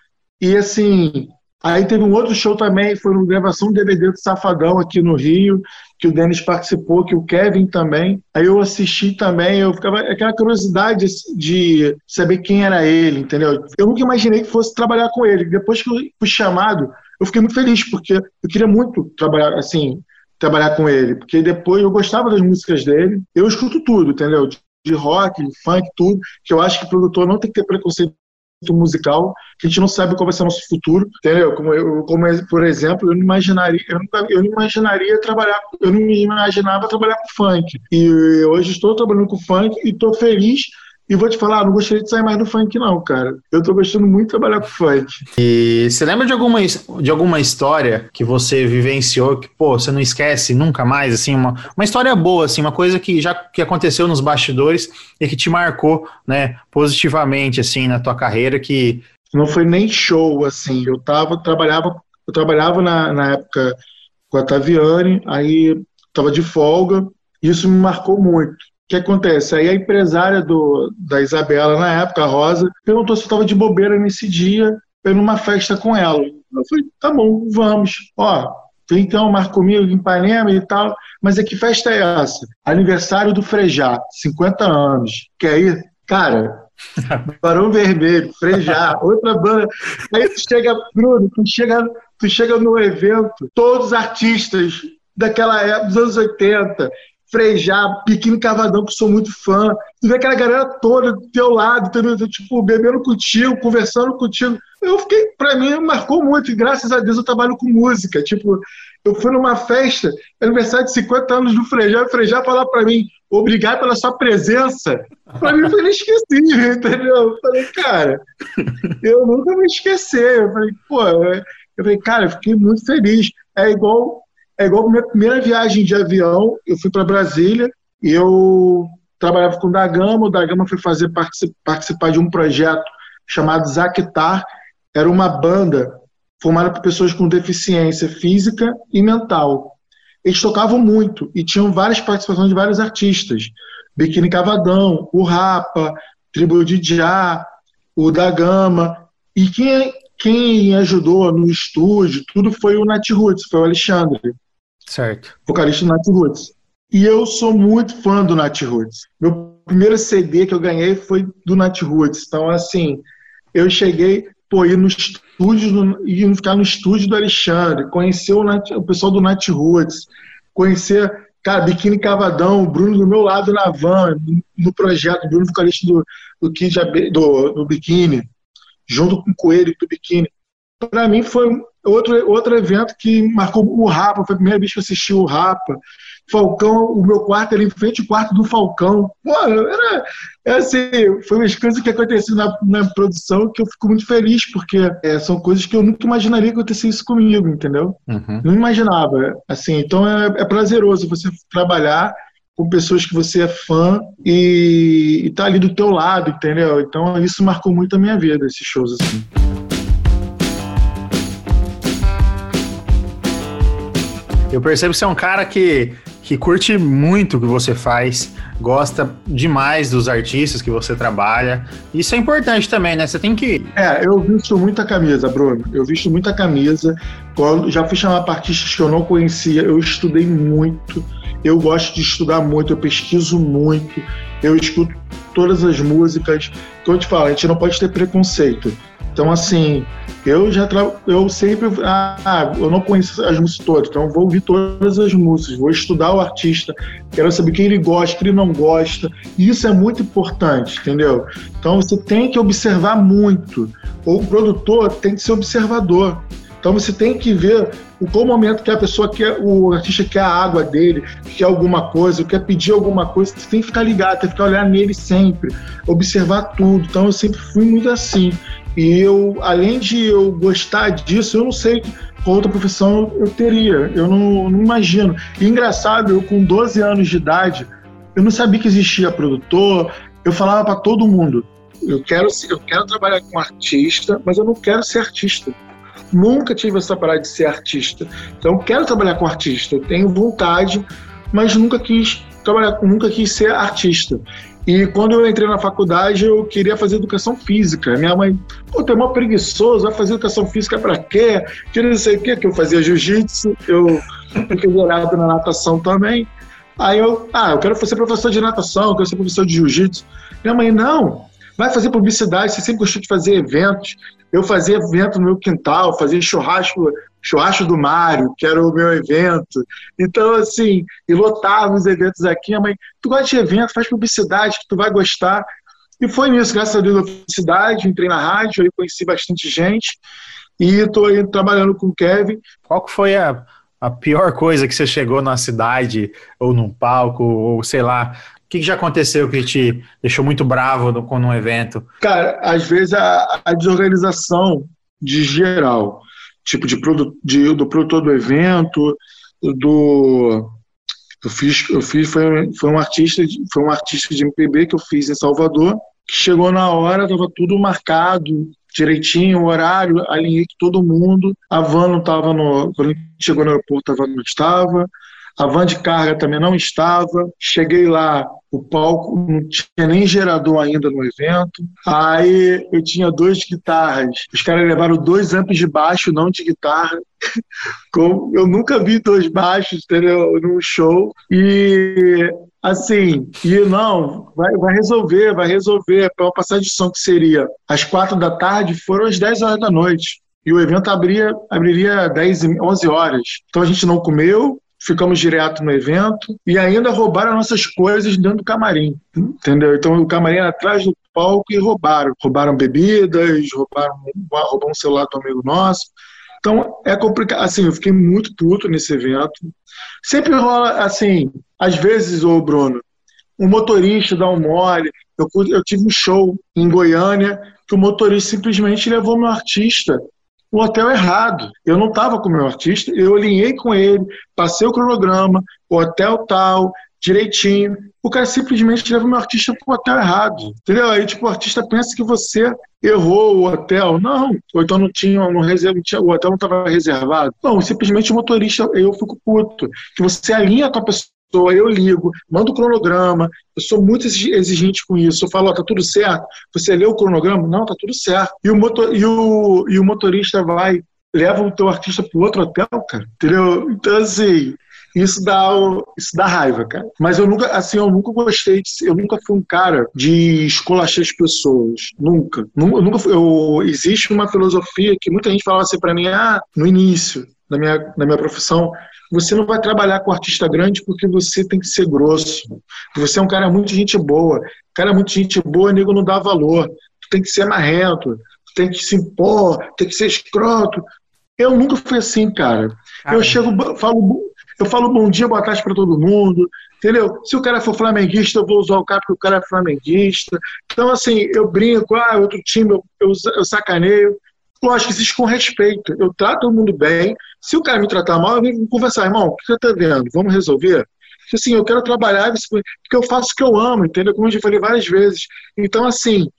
E assim, Aí teve um outro show também, foi uma gravação do DVD do Safadão aqui no Rio, que o Denis participou, que o Kevin também. Aí eu assisti também, eu ficava aquela curiosidade de saber quem era ele, entendeu? Eu nunca imaginei que fosse trabalhar com ele. Depois que eu fui chamado, eu fiquei muito feliz, porque eu queria muito trabalhar, assim, trabalhar com ele, porque depois eu gostava das músicas dele. Eu escuto tudo, entendeu? De rock, de funk, tudo, que eu acho que o produtor não tem que ter preconceito musical, que a gente não sabe qual vai ser o nosso futuro, entendeu? Como, eu, como por exemplo, eu não imaginaria, eu, nunca, eu não imaginaria trabalhar, eu não me imaginava trabalhar com funk. E hoje estou trabalhando com funk e estou feliz e vou te falar, não gostaria de sair mais do funk, não, cara. Eu tô gostando muito de trabalhar com funk. E você lembra de alguma, de alguma história que você vivenciou que, pô, você não esquece nunca mais, assim, uma, uma história boa, assim, uma coisa que já que aconteceu nos bastidores e que te marcou, né, positivamente, assim, na tua carreira, que... Não foi nem show, assim, eu tava, trabalhava, eu trabalhava na, na época com a Taviane, aí tava de folga, isso me marcou muito que acontece? Aí a empresária do, da Isabela, na época, a Rosa, perguntou se eu estava de bobeira nesse dia, para numa festa com ela. Eu falei, tá bom, vamos. Ó, vem então, marca comigo em Ipanema e tal. Mas é que festa é essa? Aniversário do Frejá, 50 anos. Quer ir? Cara, Barão Vermelho, Frejá, outra banda. Aí tu chega, Bruno, tu chega, tu chega no evento, todos os artistas daquela época, dos anos 80, Frejá, Pequeno Cavadão, que sou muito fã. Tu vê aquela galera toda do teu lado, tipo, bebendo contigo, conversando contigo. Eu fiquei, pra mim, marcou muito. E graças a Deus eu trabalho com música. Tipo, eu fui numa festa, aniversário de 50 anos do Frejá, o Frejá falar pra mim, obrigado pela sua presença. Pra mim foi inesquecível, entendeu? Eu falei, cara, eu nunca vou esquecer. Eu falei, pô, eu falei, cara, eu fiquei muito feliz. É igual é igual a minha primeira viagem de avião, eu fui para Brasília, eu trabalhava com o Dagama, o Dagama foi fazer participar de um projeto chamado Zactar, era uma banda formada por pessoas com deficiência física e mental. Eles tocavam muito e tinham várias participações de vários artistas. Biquíni Cavadão, o Rapa, Tribo de Já, o Dagama. E quem, quem ajudou no estúdio, tudo foi o Nat Roots, foi o Alexandre. Certo. Vocalista do Nat Roots. E eu sou muito fã do Nat Roots. Meu primeiro CD que eu ganhei foi do Nat Roots. Então, assim, eu cheguei, pô, ir no estúdio, do, ir ficar no estúdio do Alexandre, conhecer o, o pessoal do Nat Roots, conhecer, cara, Biquíni Cavadão, o Bruno do meu lado na van, no, no projeto, Bruno vocalista do, do, Kid, do, do Biquíni, junto com o Coelho do Biquíni. Para mim foi outro, outro evento que marcou o Rapa, foi a primeira vez que eu assisti o Rapa. Falcão, o meu quarto ali em frente ao quarto do Falcão. Pô, era, é assim, foi uma coisas que aconteceu na, na produção que eu fico muito feliz, porque é, são coisas que eu nunca imaginaria que acontecesse isso comigo, entendeu? Uhum. Não imaginava. Assim, então é, é prazeroso você trabalhar com pessoas que você é fã e, e tá ali do teu lado, entendeu? Então isso marcou muito a minha vida, esses shows assim. Eu percebo que você é um cara que que curte muito o que você faz, gosta demais dos artistas que você trabalha. Isso é importante também, né? Você tem que. É, eu visto muita camisa, Bruno. Eu visto muita camisa. Quando já fui chamar para artistas que eu não conhecia, eu estudei muito. Eu gosto de estudar muito, eu pesquiso muito, eu escuto todas as músicas. Que eu te falo, a gente não pode ter preconceito. Então, assim, eu já tra... eu sempre ah, eu não conheço as músicas todas, então vou ouvir todas as músicas, vou estudar o artista, quero saber quem ele gosta, quem ele não gosta. E isso é muito importante, entendeu? Então você tem que observar muito. O produtor tem que ser observador. Então você tem que ver o qual momento que a pessoa quer, o artista quer a água dele, quer alguma coisa, quer pedir alguma coisa, você tem que ficar ligado, tem que ficar olhando nele sempre, observar tudo. Então eu sempre fui muito assim. E eu, além de eu gostar disso, eu não sei qual outra profissão eu teria. Eu não, não imagino. E engraçado, eu com 12 anos de idade, eu não sabia que existia produtor. Eu falava para todo mundo: eu quero, eu quero trabalhar com artista, mas eu não quero ser artista. Nunca tive essa parada de ser artista. Então, quero trabalhar com artista. Eu tenho vontade, mas nunca quis trabalhar, nunca quis ser artista. E quando eu entrei na faculdade, eu queria fazer educação física. Minha mãe, pô, tu é mó preguiçoso, vai fazer educação física para quê? Que não sei o quê, que eu fazia jiu-jitsu, eu fiquei gerado na natação também. Aí eu, ah, eu quero ser professor de natação, eu quero ser professor de jiu-jitsu. Minha mãe, não, vai fazer publicidade, você sempre gostou de fazer eventos. Eu fazia evento no meu quintal, fazia churrasco Churrasco do Mário, que era o meu evento. Então, assim, e lotava os eventos aqui. A mãe, tu gosta de evento, faz publicidade, que tu vai gostar. E foi nisso, graças a Deus, da publicidade, entrei na rádio, aí conheci bastante gente. E estou aí trabalhando com o Kevin. Qual que foi a, a pior coisa que você chegou na cidade, ou num palco, ou sei lá, o que, que, já aconteceu que te deixou muito bravo no, com um evento? Cara, às vezes a, a desorganização de geral tipo de, produ, de do produtor do evento, do eu fiz, eu fiz foi, foi um artista, foi um artista de MPB que eu fiz em Salvador, que chegou na hora, estava tudo marcado direitinho, o horário, alinhei com todo mundo. A van não estava no. Quando chegou no aeroporto, a van não estava. A van de carga também não estava. Cheguei lá, o palco não tinha nem gerador ainda no evento. Aí eu tinha duas guitarras. Os caras levaram dois amps de baixo, não de guitarra. eu nunca vi dois baixos, entendeu? Num show. E assim, e não, vai, vai resolver, vai resolver. Para uma passagem de som que seria às quatro da tarde, foram às dez horas da noite. E o evento abria, abriria 10, 11 horas. Então a gente não comeu, ficamos direto no evento e ainda roubaram nossas coisas dentro do camarim, entendeu? Então o camarim era atrás do palco e roubaram. Roubaram bebidas, roubaram, um celular do amigo nosso. Então é complicado. Assim, eu fiquei muito puto nesse evento. Sempre rola, assim, às vezes, ô Bruno, um motorista dá um mole. Eu, eu tive um show em Goiânia que o motorista simplesmente levou meu artista o hotel errado. Eu não estava com o meu artista, eu alinhei com ele, passei o cronograma, o hotel tal, direitinho. O cara simplesmente leva o meu artista pro hotel errado. Entendeu? Aí, tipo, o artista pensa que você errou o hotel. Não, ou então não tinha, não reserva, o hotel não estava reservado. Não, simplesmente o motorista, eu fico puto. Que você alinha a tua pessoa eu ligo, mando o cronograma, eu sou muito exigente com isso. Eu falo, ó, tá tudo certo. Você leu o cronograma? Não, tá tudo certo. E o, motor, e o, e o motorista vai, leva o teu artista pro outro hotel, cara. Entendeu? Então, assim, isso dá, isso dá raiva, cara. Mas eu nunca, assim, eu nunca gostei, de, eu nunca fui um cara de esculachar as pessoas. Nunca. Nunca eu, existe uma filosofia que muita gente falava assim para mim, ah, no início da minha, da minha profissão, você não vai trabalhar com artista grande porque você tem que ser grosso. Você é um cara muito gente boa. Cara muito gente boa, nego não dá valor. Tu tem que ser marrento, tu tem que se impor, tem que ser escroto. Eu nunca fui assim, cara. Eu chego, falo, eu falo bom dia, boa tarde para todo mundo, entendeu? Se o cara for flamenguista, eu vou usar o cara porque o cara é flamenguista. Então, assim, eu brinco, ah, outro time, eu, eu, eu sacaneio. Lógico, existe com respeito. Eu trato todo mundo bem. Se o cara me tratar mal, eu venho conversar, irmão, o que você está vendo? Vamos resolver? Assim, eu quero trabalhar porque eu faço o que eu amo, entendeu? Como eu já falei várias vezes. Então, assim,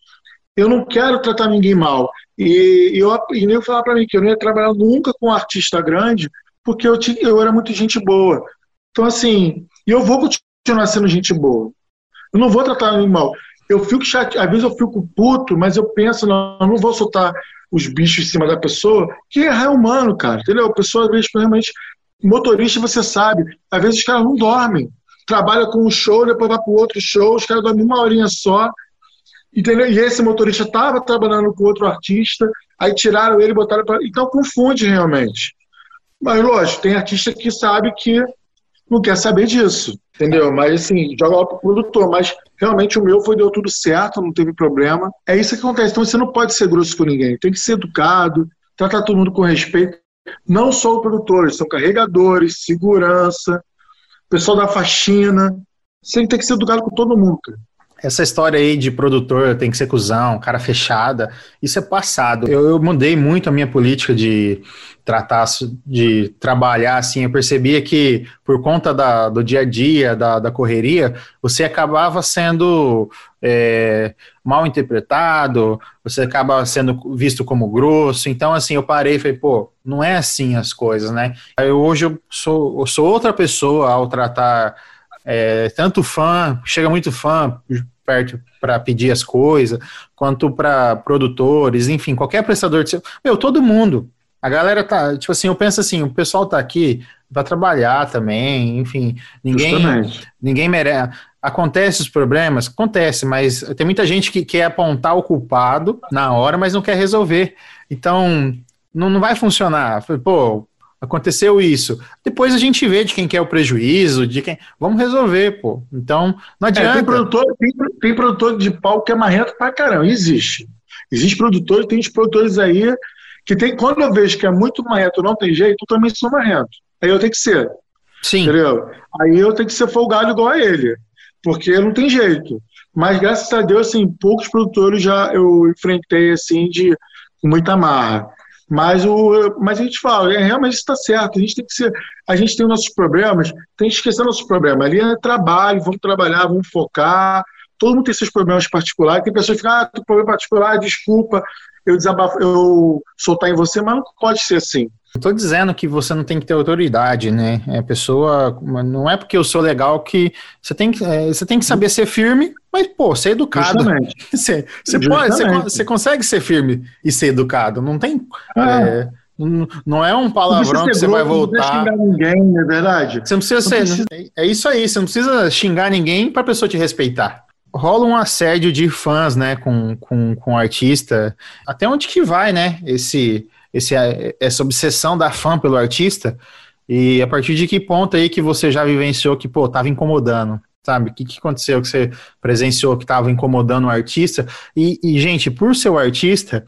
eu não quero tratar ninguém mal. E, e eu, e nem falar para mim que eu não ia trabalhar nunca com um artista grande, porque eu, tinha, eu era muito gente boa. Então, assim, eu vou continuar sendo gente boa. Eu não vou tratar ninguém mal. Eu fico chateado, às vezes eu fico puto, mas eu penso, não, eu não vou soltar os bichos em cima da pessoa, que é humano, cara, entendeu? A pessoa, às vezes, realmente, motorista, você sabe, às vezes os caras não dormem. Trabalha com um show, depois vai para outro show, os caras dormem uma horinha só, entendeu? E esse motorista estava trabalhando com outro artista, aí tiraram ele e botaram para. Então confunde realmente. Mas, lógico, tem artista que sabe que não quer saber disso, entendeu? Mas, assim, joga lá pro produtor. Mas, realmente, o meu foi, deu tudo certo, não teve problema. É isso que acontece. Então, você não pode ser grosso com ninguém. Tem que ser educado, tratar todo mundo com respeito. Não só o produtor, são carregadores, segurança, pessoal da faxina. Você tem que ser educado com todo mundo, cara. Essa história aí de produtor tem que ser cuzão, cara fechada, isso é passado. Eu, eu mudei muito a minha política de tratar, de trabalhar assim. Eu percebia que por conta da, do dia a dia, da, da correria, você acabava sendo é, mal interpretado, você acaba sendo visto como grosso. Então, assim, eu parei e falei, pô, não é assim as coisas, né? Eu, hoje eu sou, eu sou outra pessoa ao tratar é, tanto fã, chega muito fã perto para pedir as coisas, quanto para produtores, enfim, qualquer prestador de meu, todo mundo. A galera tá, tipo assim, eu penso assim, o pessoal tá aqui para trabalhar também, enfim, ninguém Justamente. ninguém merece. Acontece os problemas, acontece, mas tem muita gente que quer apontar o culpado na hora, mas não quer resolver. Então, não, não vai funcionar. Pô, aconteceu isso. Depois a gente vê de quem quer o prejuízo, de quem. Vamos resolver, pô. Então, não adianta. É, tem, produtor, tem, tem, produtor de pau que é marrento pra caramba, existe. Existe produtor, tem produtores aí que tem. Quando eu vejo que é muito marrento, não tem jeito, eu também sou marrento. Aí eu tenho que ser. Sim. Entendeu? Aí eu tenho que ser folgado igual a ele. Porque não tem jeito. Mas graças a Deus, assim, poucos produtores já eu enfrentei assim de muita marra. Mas, o, mas a gente fala, é, realmente está certo, a gente tem que ser, a gente tem nossos problemas, tem que esquecer nossos problemas. Ali é trabalho, vamos trabalhar, vamos focar. Todo mundo tem seus problemas particulares. Tem pessoas que ficam, ah, tem problema particular, desculpa, eu desabafo, eu soltar em você, mas não pode ser assim. Estou dizendo que você não tem que ter autoridade, né? É pessoa, não é porque eu sou legal que você tem que, é, você tem que saber ser firme, mas pô, ser educado. Justamente. Você, você pode, você, você, consegue ser firme e ser educado. Não tem, ah. é, não é um palavrão que você vai voltar. Não precisa xingar ninguém, é verdade. Você não precisa não ser. Precisa... É isso aí. Você não precisa xingar ninguém para a pessoa te respeitar rola um assédio de fãs, né, com, com, com o artista. Até onde que vai, né, esse, esse, essa obsessão da fã pelo artista? E a partir de que ponto aí que você já vivenciou que, pô, tava incomodando? Sabe? O que, que aconteceu que você presenciou que estava incomodando o artista? E, e, gente, por ser o artista,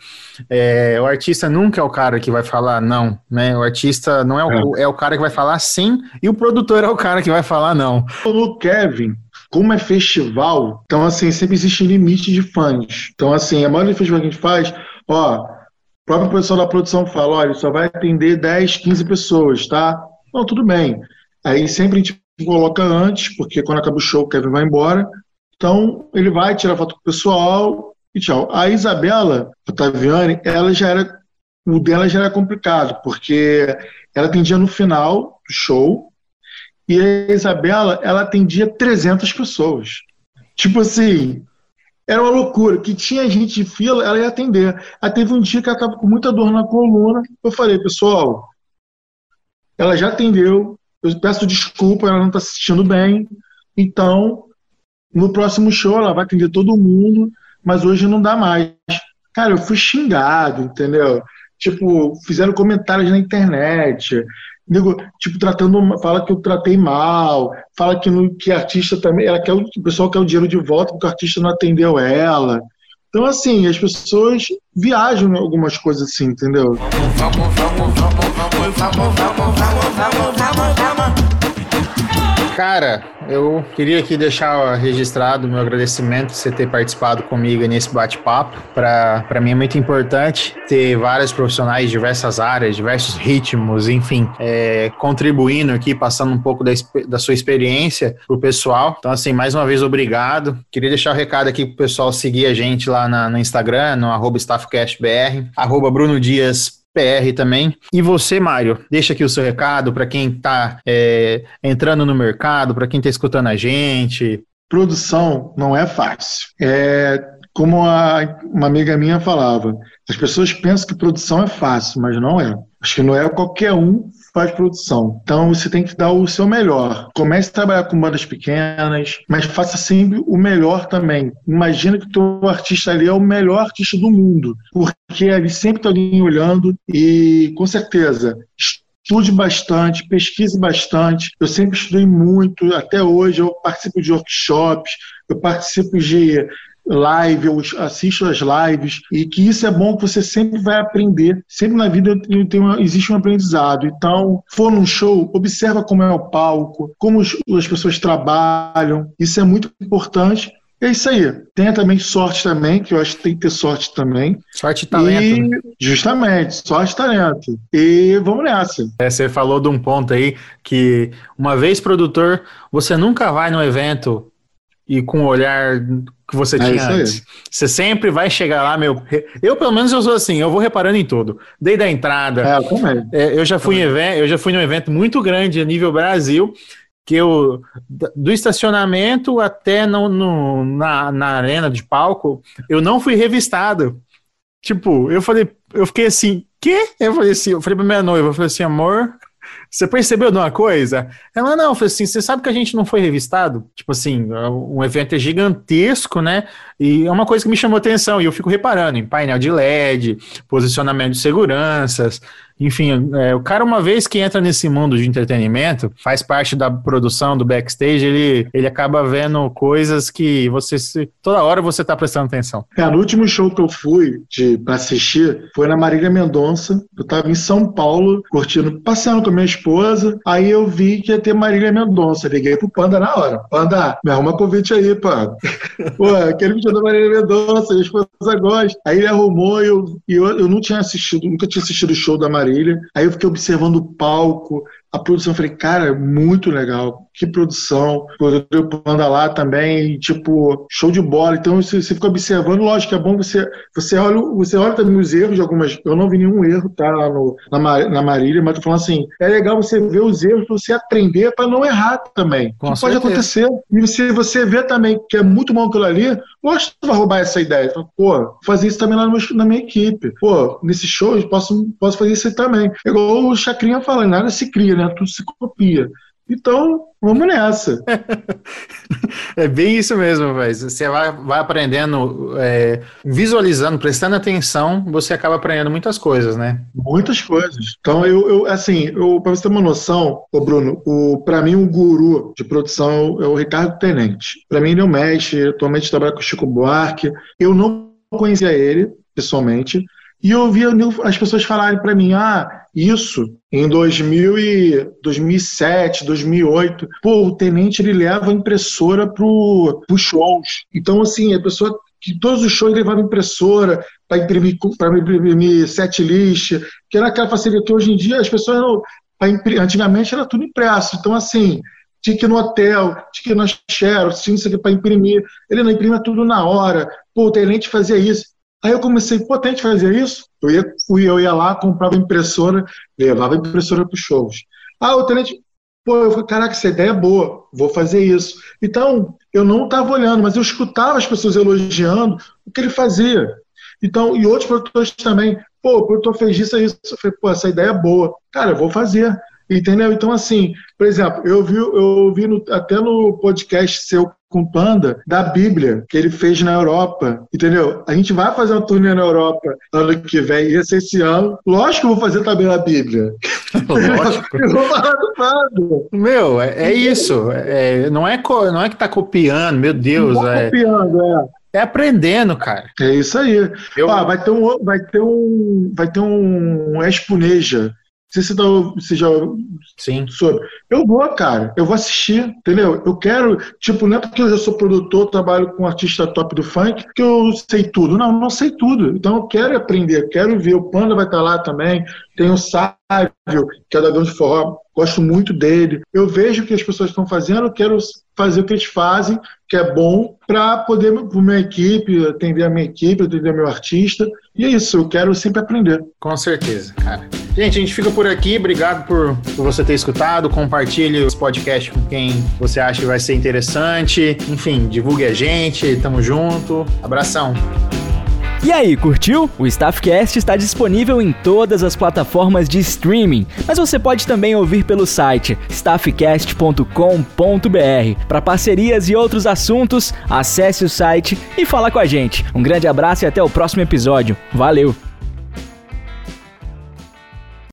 é, o artista nunca é o cara que vai falar não, né? O artista não é o, é. é o cara que vai falar sim, e o produtor é o cara que vai falar não. O Kevin, como é festival, então assim, sempre existe limite de fãs. Então assim, a maioria dos festivais que a gente faz, ó, o próprio pessoal da produção fala, olha, só vai atender 10, 15 pessoas, tá? Não, tudo bem. Aí sempre a gente coloca antes, porque quando acaba o show o Kevin vai embora. Então ele vai tirar foto com o pessoal e tchau. A Isabela Otaviani, ela já era. O dela já era complicado, porque ela atendia no final do show e a Isabela, ela atendia 300 pessoas. Tipo assim, era uma loucura, que tinha gente de fila, ela ia atender. Aí teve um dia que ela estava com muita dor na coluna, eu falei, pessoal, ela já atendeu, eu peço desculpa, ela não está assistindo bem, então, no próximo show ela vai atender todo mundo, mas hoje não dá mais. Cara, eu fui xingado, entendeu? Tipo, fizeram comentários na internet, Digo, tipo, tratando, fala que eu tratei mal, fala que, no, que artista também, ela quer, o pessoal quer o dinheiro de volta porque o artista não atendeu ela. Então, assim, as pessoas viajam em algumas coisas assim, entendeu? Cara, eu queria aqui deixar registrado meu agradecimento por você ter participado comigo nesse bate-papo. Para mim é muito importante ter vários profissionais de diversas áreas, diversos ritmos, enfim, é, contribuindo aqui, passando um pouco da, da sua experiência pro pessoal. Então, assim, mais uma vez, obrigado. Queria deixar o um recado aqui pro pessoal seguir a gente lá na, no Instagram, no arroba StaffCastBR, arroba Bruno Dias PR também. E você, Mário, deixa aqui o seu recado para quem está é, entrando no mercado, para quem está escutando a gente. Produção não é fácil. É como a, uma amiga minha falava, as pessoas pensam que produção é fácil, mas não é. Acho que não é qualquer um faz produção. Então você tem que dar o seu melhor. Comece a trabalhar com bandas pequenas, mas faça sempre o melhor também. Imagina que o teu artista ali é o melhor artista do mundo, porque ele sempre está alguém olhando e com certeza estude bastante, pesquise bastante. Eu sempre estudei muito, até hoje eu participo de workshops, eu participo de live, eu assisto as lives, e que isso é bom que você sempre vai aprender. Sempre na vida tem uma, existe um aprendizado. Então, for num show, observa como é o palco, como os, as pessoas trabalham. Isso é muito importante. É isso aí. Tenha também sorte também, que eu acho que tem que ter sorte também. Sorte e talento. E, né? Justamente, sorte e talento. E vamos nessa. É, você falou de um ponto aí que, uma vez produtor, você nunca vai no evento e com o olhar que você é tinha antes. Você sempre vai chegar lá, meu. Eu, pelo menos, eu sou assim, eu vou reparando em tudo. Desde a entrada. É, eu. É, eu já fui em evento, eu já fui num evento muito grande a nível Brasil, que eu. Do estacionamento até no, no na, na arena de palco, eu não fui revistado. Tipo, eu falei, eu fiquei assim, quê? Eu falei assim, eu falei pra minha noiva, eu falei assim, amor, você percebeu de uma coisa? Ela, não, falei assim, você sabe que a gente não foi revistado? Tipo assim, um evento é gigantesco, né? E é uma coisa que me chamou atenção, e eu fico reparando em painel de LED, posicionamento de seguranças, enfim, é, o cara, uma vez que entra nesse mundo de entretenimento, faz parte da produção, do backstage, ele, ele acaba vendo coisas que você se, toda hora você tá prestando atenção. É, no último show que eu fui pra assistir foi na Marília Mendonça. Eu tava em São Paulo, curtindo, passeando com a minha esposa. Aí eu vi que ia ter Marília Mendonça. Liguei pro Panda na hora. Panda, me arruma convite aí, Panda. Pô, aquele da Marília Mendonça, minha esposa gosta. Aí ele arrumou e eu, eu, eu não tinha assistido, nunca tinha assistido o show da Marília. Aí eu fiquei observando o palco, a produção, eu falei, cara, muito legal, que produção. O Panda lá também, tipo, show de bola. Então você, você fica observando, lógico que é bom você, você olha, você olha também os erros de algumas. Eu não vi nenhum erro, tá, lá no, na, na Marília, mas tô falando assim, é legal você ver os erros você aprender para não errar também. Pode acontecer. E você, você vê também que é muito bom aquilo ali, lógico que vai roubar essa ideia. Fala, Pô, fazer isso também lá no, na minha equipe. Pô, nesse show eu posso, posso fazer isso também. Igual o Chacrinha fala, nada se cria, né? Tudo se copia. Então, vamos nessa. é bem isso mesmo, velho. Você vai, vai aprendendo, é, visualizando, prestando atenção, você acaba aprendendo muitas coisas, né? Muitas coisas. Então, eu, eu assim, para você ter uma noção, ô Bruno, o, para mim, o guru de produção é o Ricardo Tenente. Para mim, ele é o mestre, atualmente trabalha com o Chico Buarque. Eu não conhecia ele pessoalmente, e eu ouvia as pessoas falarem para mim, ah, isso em 2000 e 2007, 2008. Pô, o tenente ele leva a impressora para os shows. Então, assim, a pessoa que todos os shows levavam impressora para imprimir, para imprimir set list, que era aquela facilidade que hoje em dia as pessoas. Antigamente era tudo impresso. Então, assim, tinha que ir no hotel, tinha que ir na Xerox, tinha aqui para imprimir. Ele não imprime tudo na hora. Pô, o tenente fazia isso. Aí eu comecei, pô, tenente fazia isso? Eu ia, fui, eu ia lá, comprava impressora, levava impressora para os shows. Ah, o tenente, pô, eu falei, caraca, essa ideia é boa, vou fazer isso. Então, eu não estava olhando, mas eu escutava as pessoas elogiando o que ele fazia. Então, e outros produtores também, pô, o produtor fez isso, isso. Eu falei, pô, essa ideia é boa. Cara, eu vou fazer. Entendeu? Então, assim, por exemplo, eu vi, eu vi no, até no podcast seu com Panda da Bíblia que ele fez na Europa, entendeu? A gente vai fazer uma turnê na Europa ano que vem, ser esse ano. Lógico que eu vou fazer também na Bíblia. Lógico. eu vou falar do Panda. Meu, é, é isso. É, não, é, não é que tá copiando, meu Deus. Não tá é... copiando, é. É aprendendo, cara. É isso aí. Eu... vai ter um, vai ter um, vai ter um Exponeja se você, tá, você já Sim. sobre. Eu vou, cara. Eu vou assistir, entendeu? Eu quero, tipo, não é porque eu já sou produtor, trabalho com um artista top do funk, que eu sei tudo. Não, não sei tudo. Então eu quero aprender, quero ver. O Panda vai estar lá também. Tem o Sávio, que é da Grande Forró. Gosto muito dele. Eu vejo o que as pessoas estão fazendo, quero fazer o que eles fazem, que é bom, para poder, para minha equipe, atender a minha equipe, atender meu artista. E é isso, eu quero sempre aprender. Com certeza, cara. Gente, a gente fica por aqui. Obrigado por, por você ter escutado. Compartilhe esse podcast com quem você acha que vai ser interessante. Enfim, divulgue a gente. Tamo junto. Abração. E aí, curtiu? O Staffcast está disponível em todas as plataformas de streaming, mas você pode também ouvir pelo site staffcast.com.br. Para parcerias e outros assuntos, acesse o site e fala com a gente. Um grande abraço e até o próximo episódio. Valeu!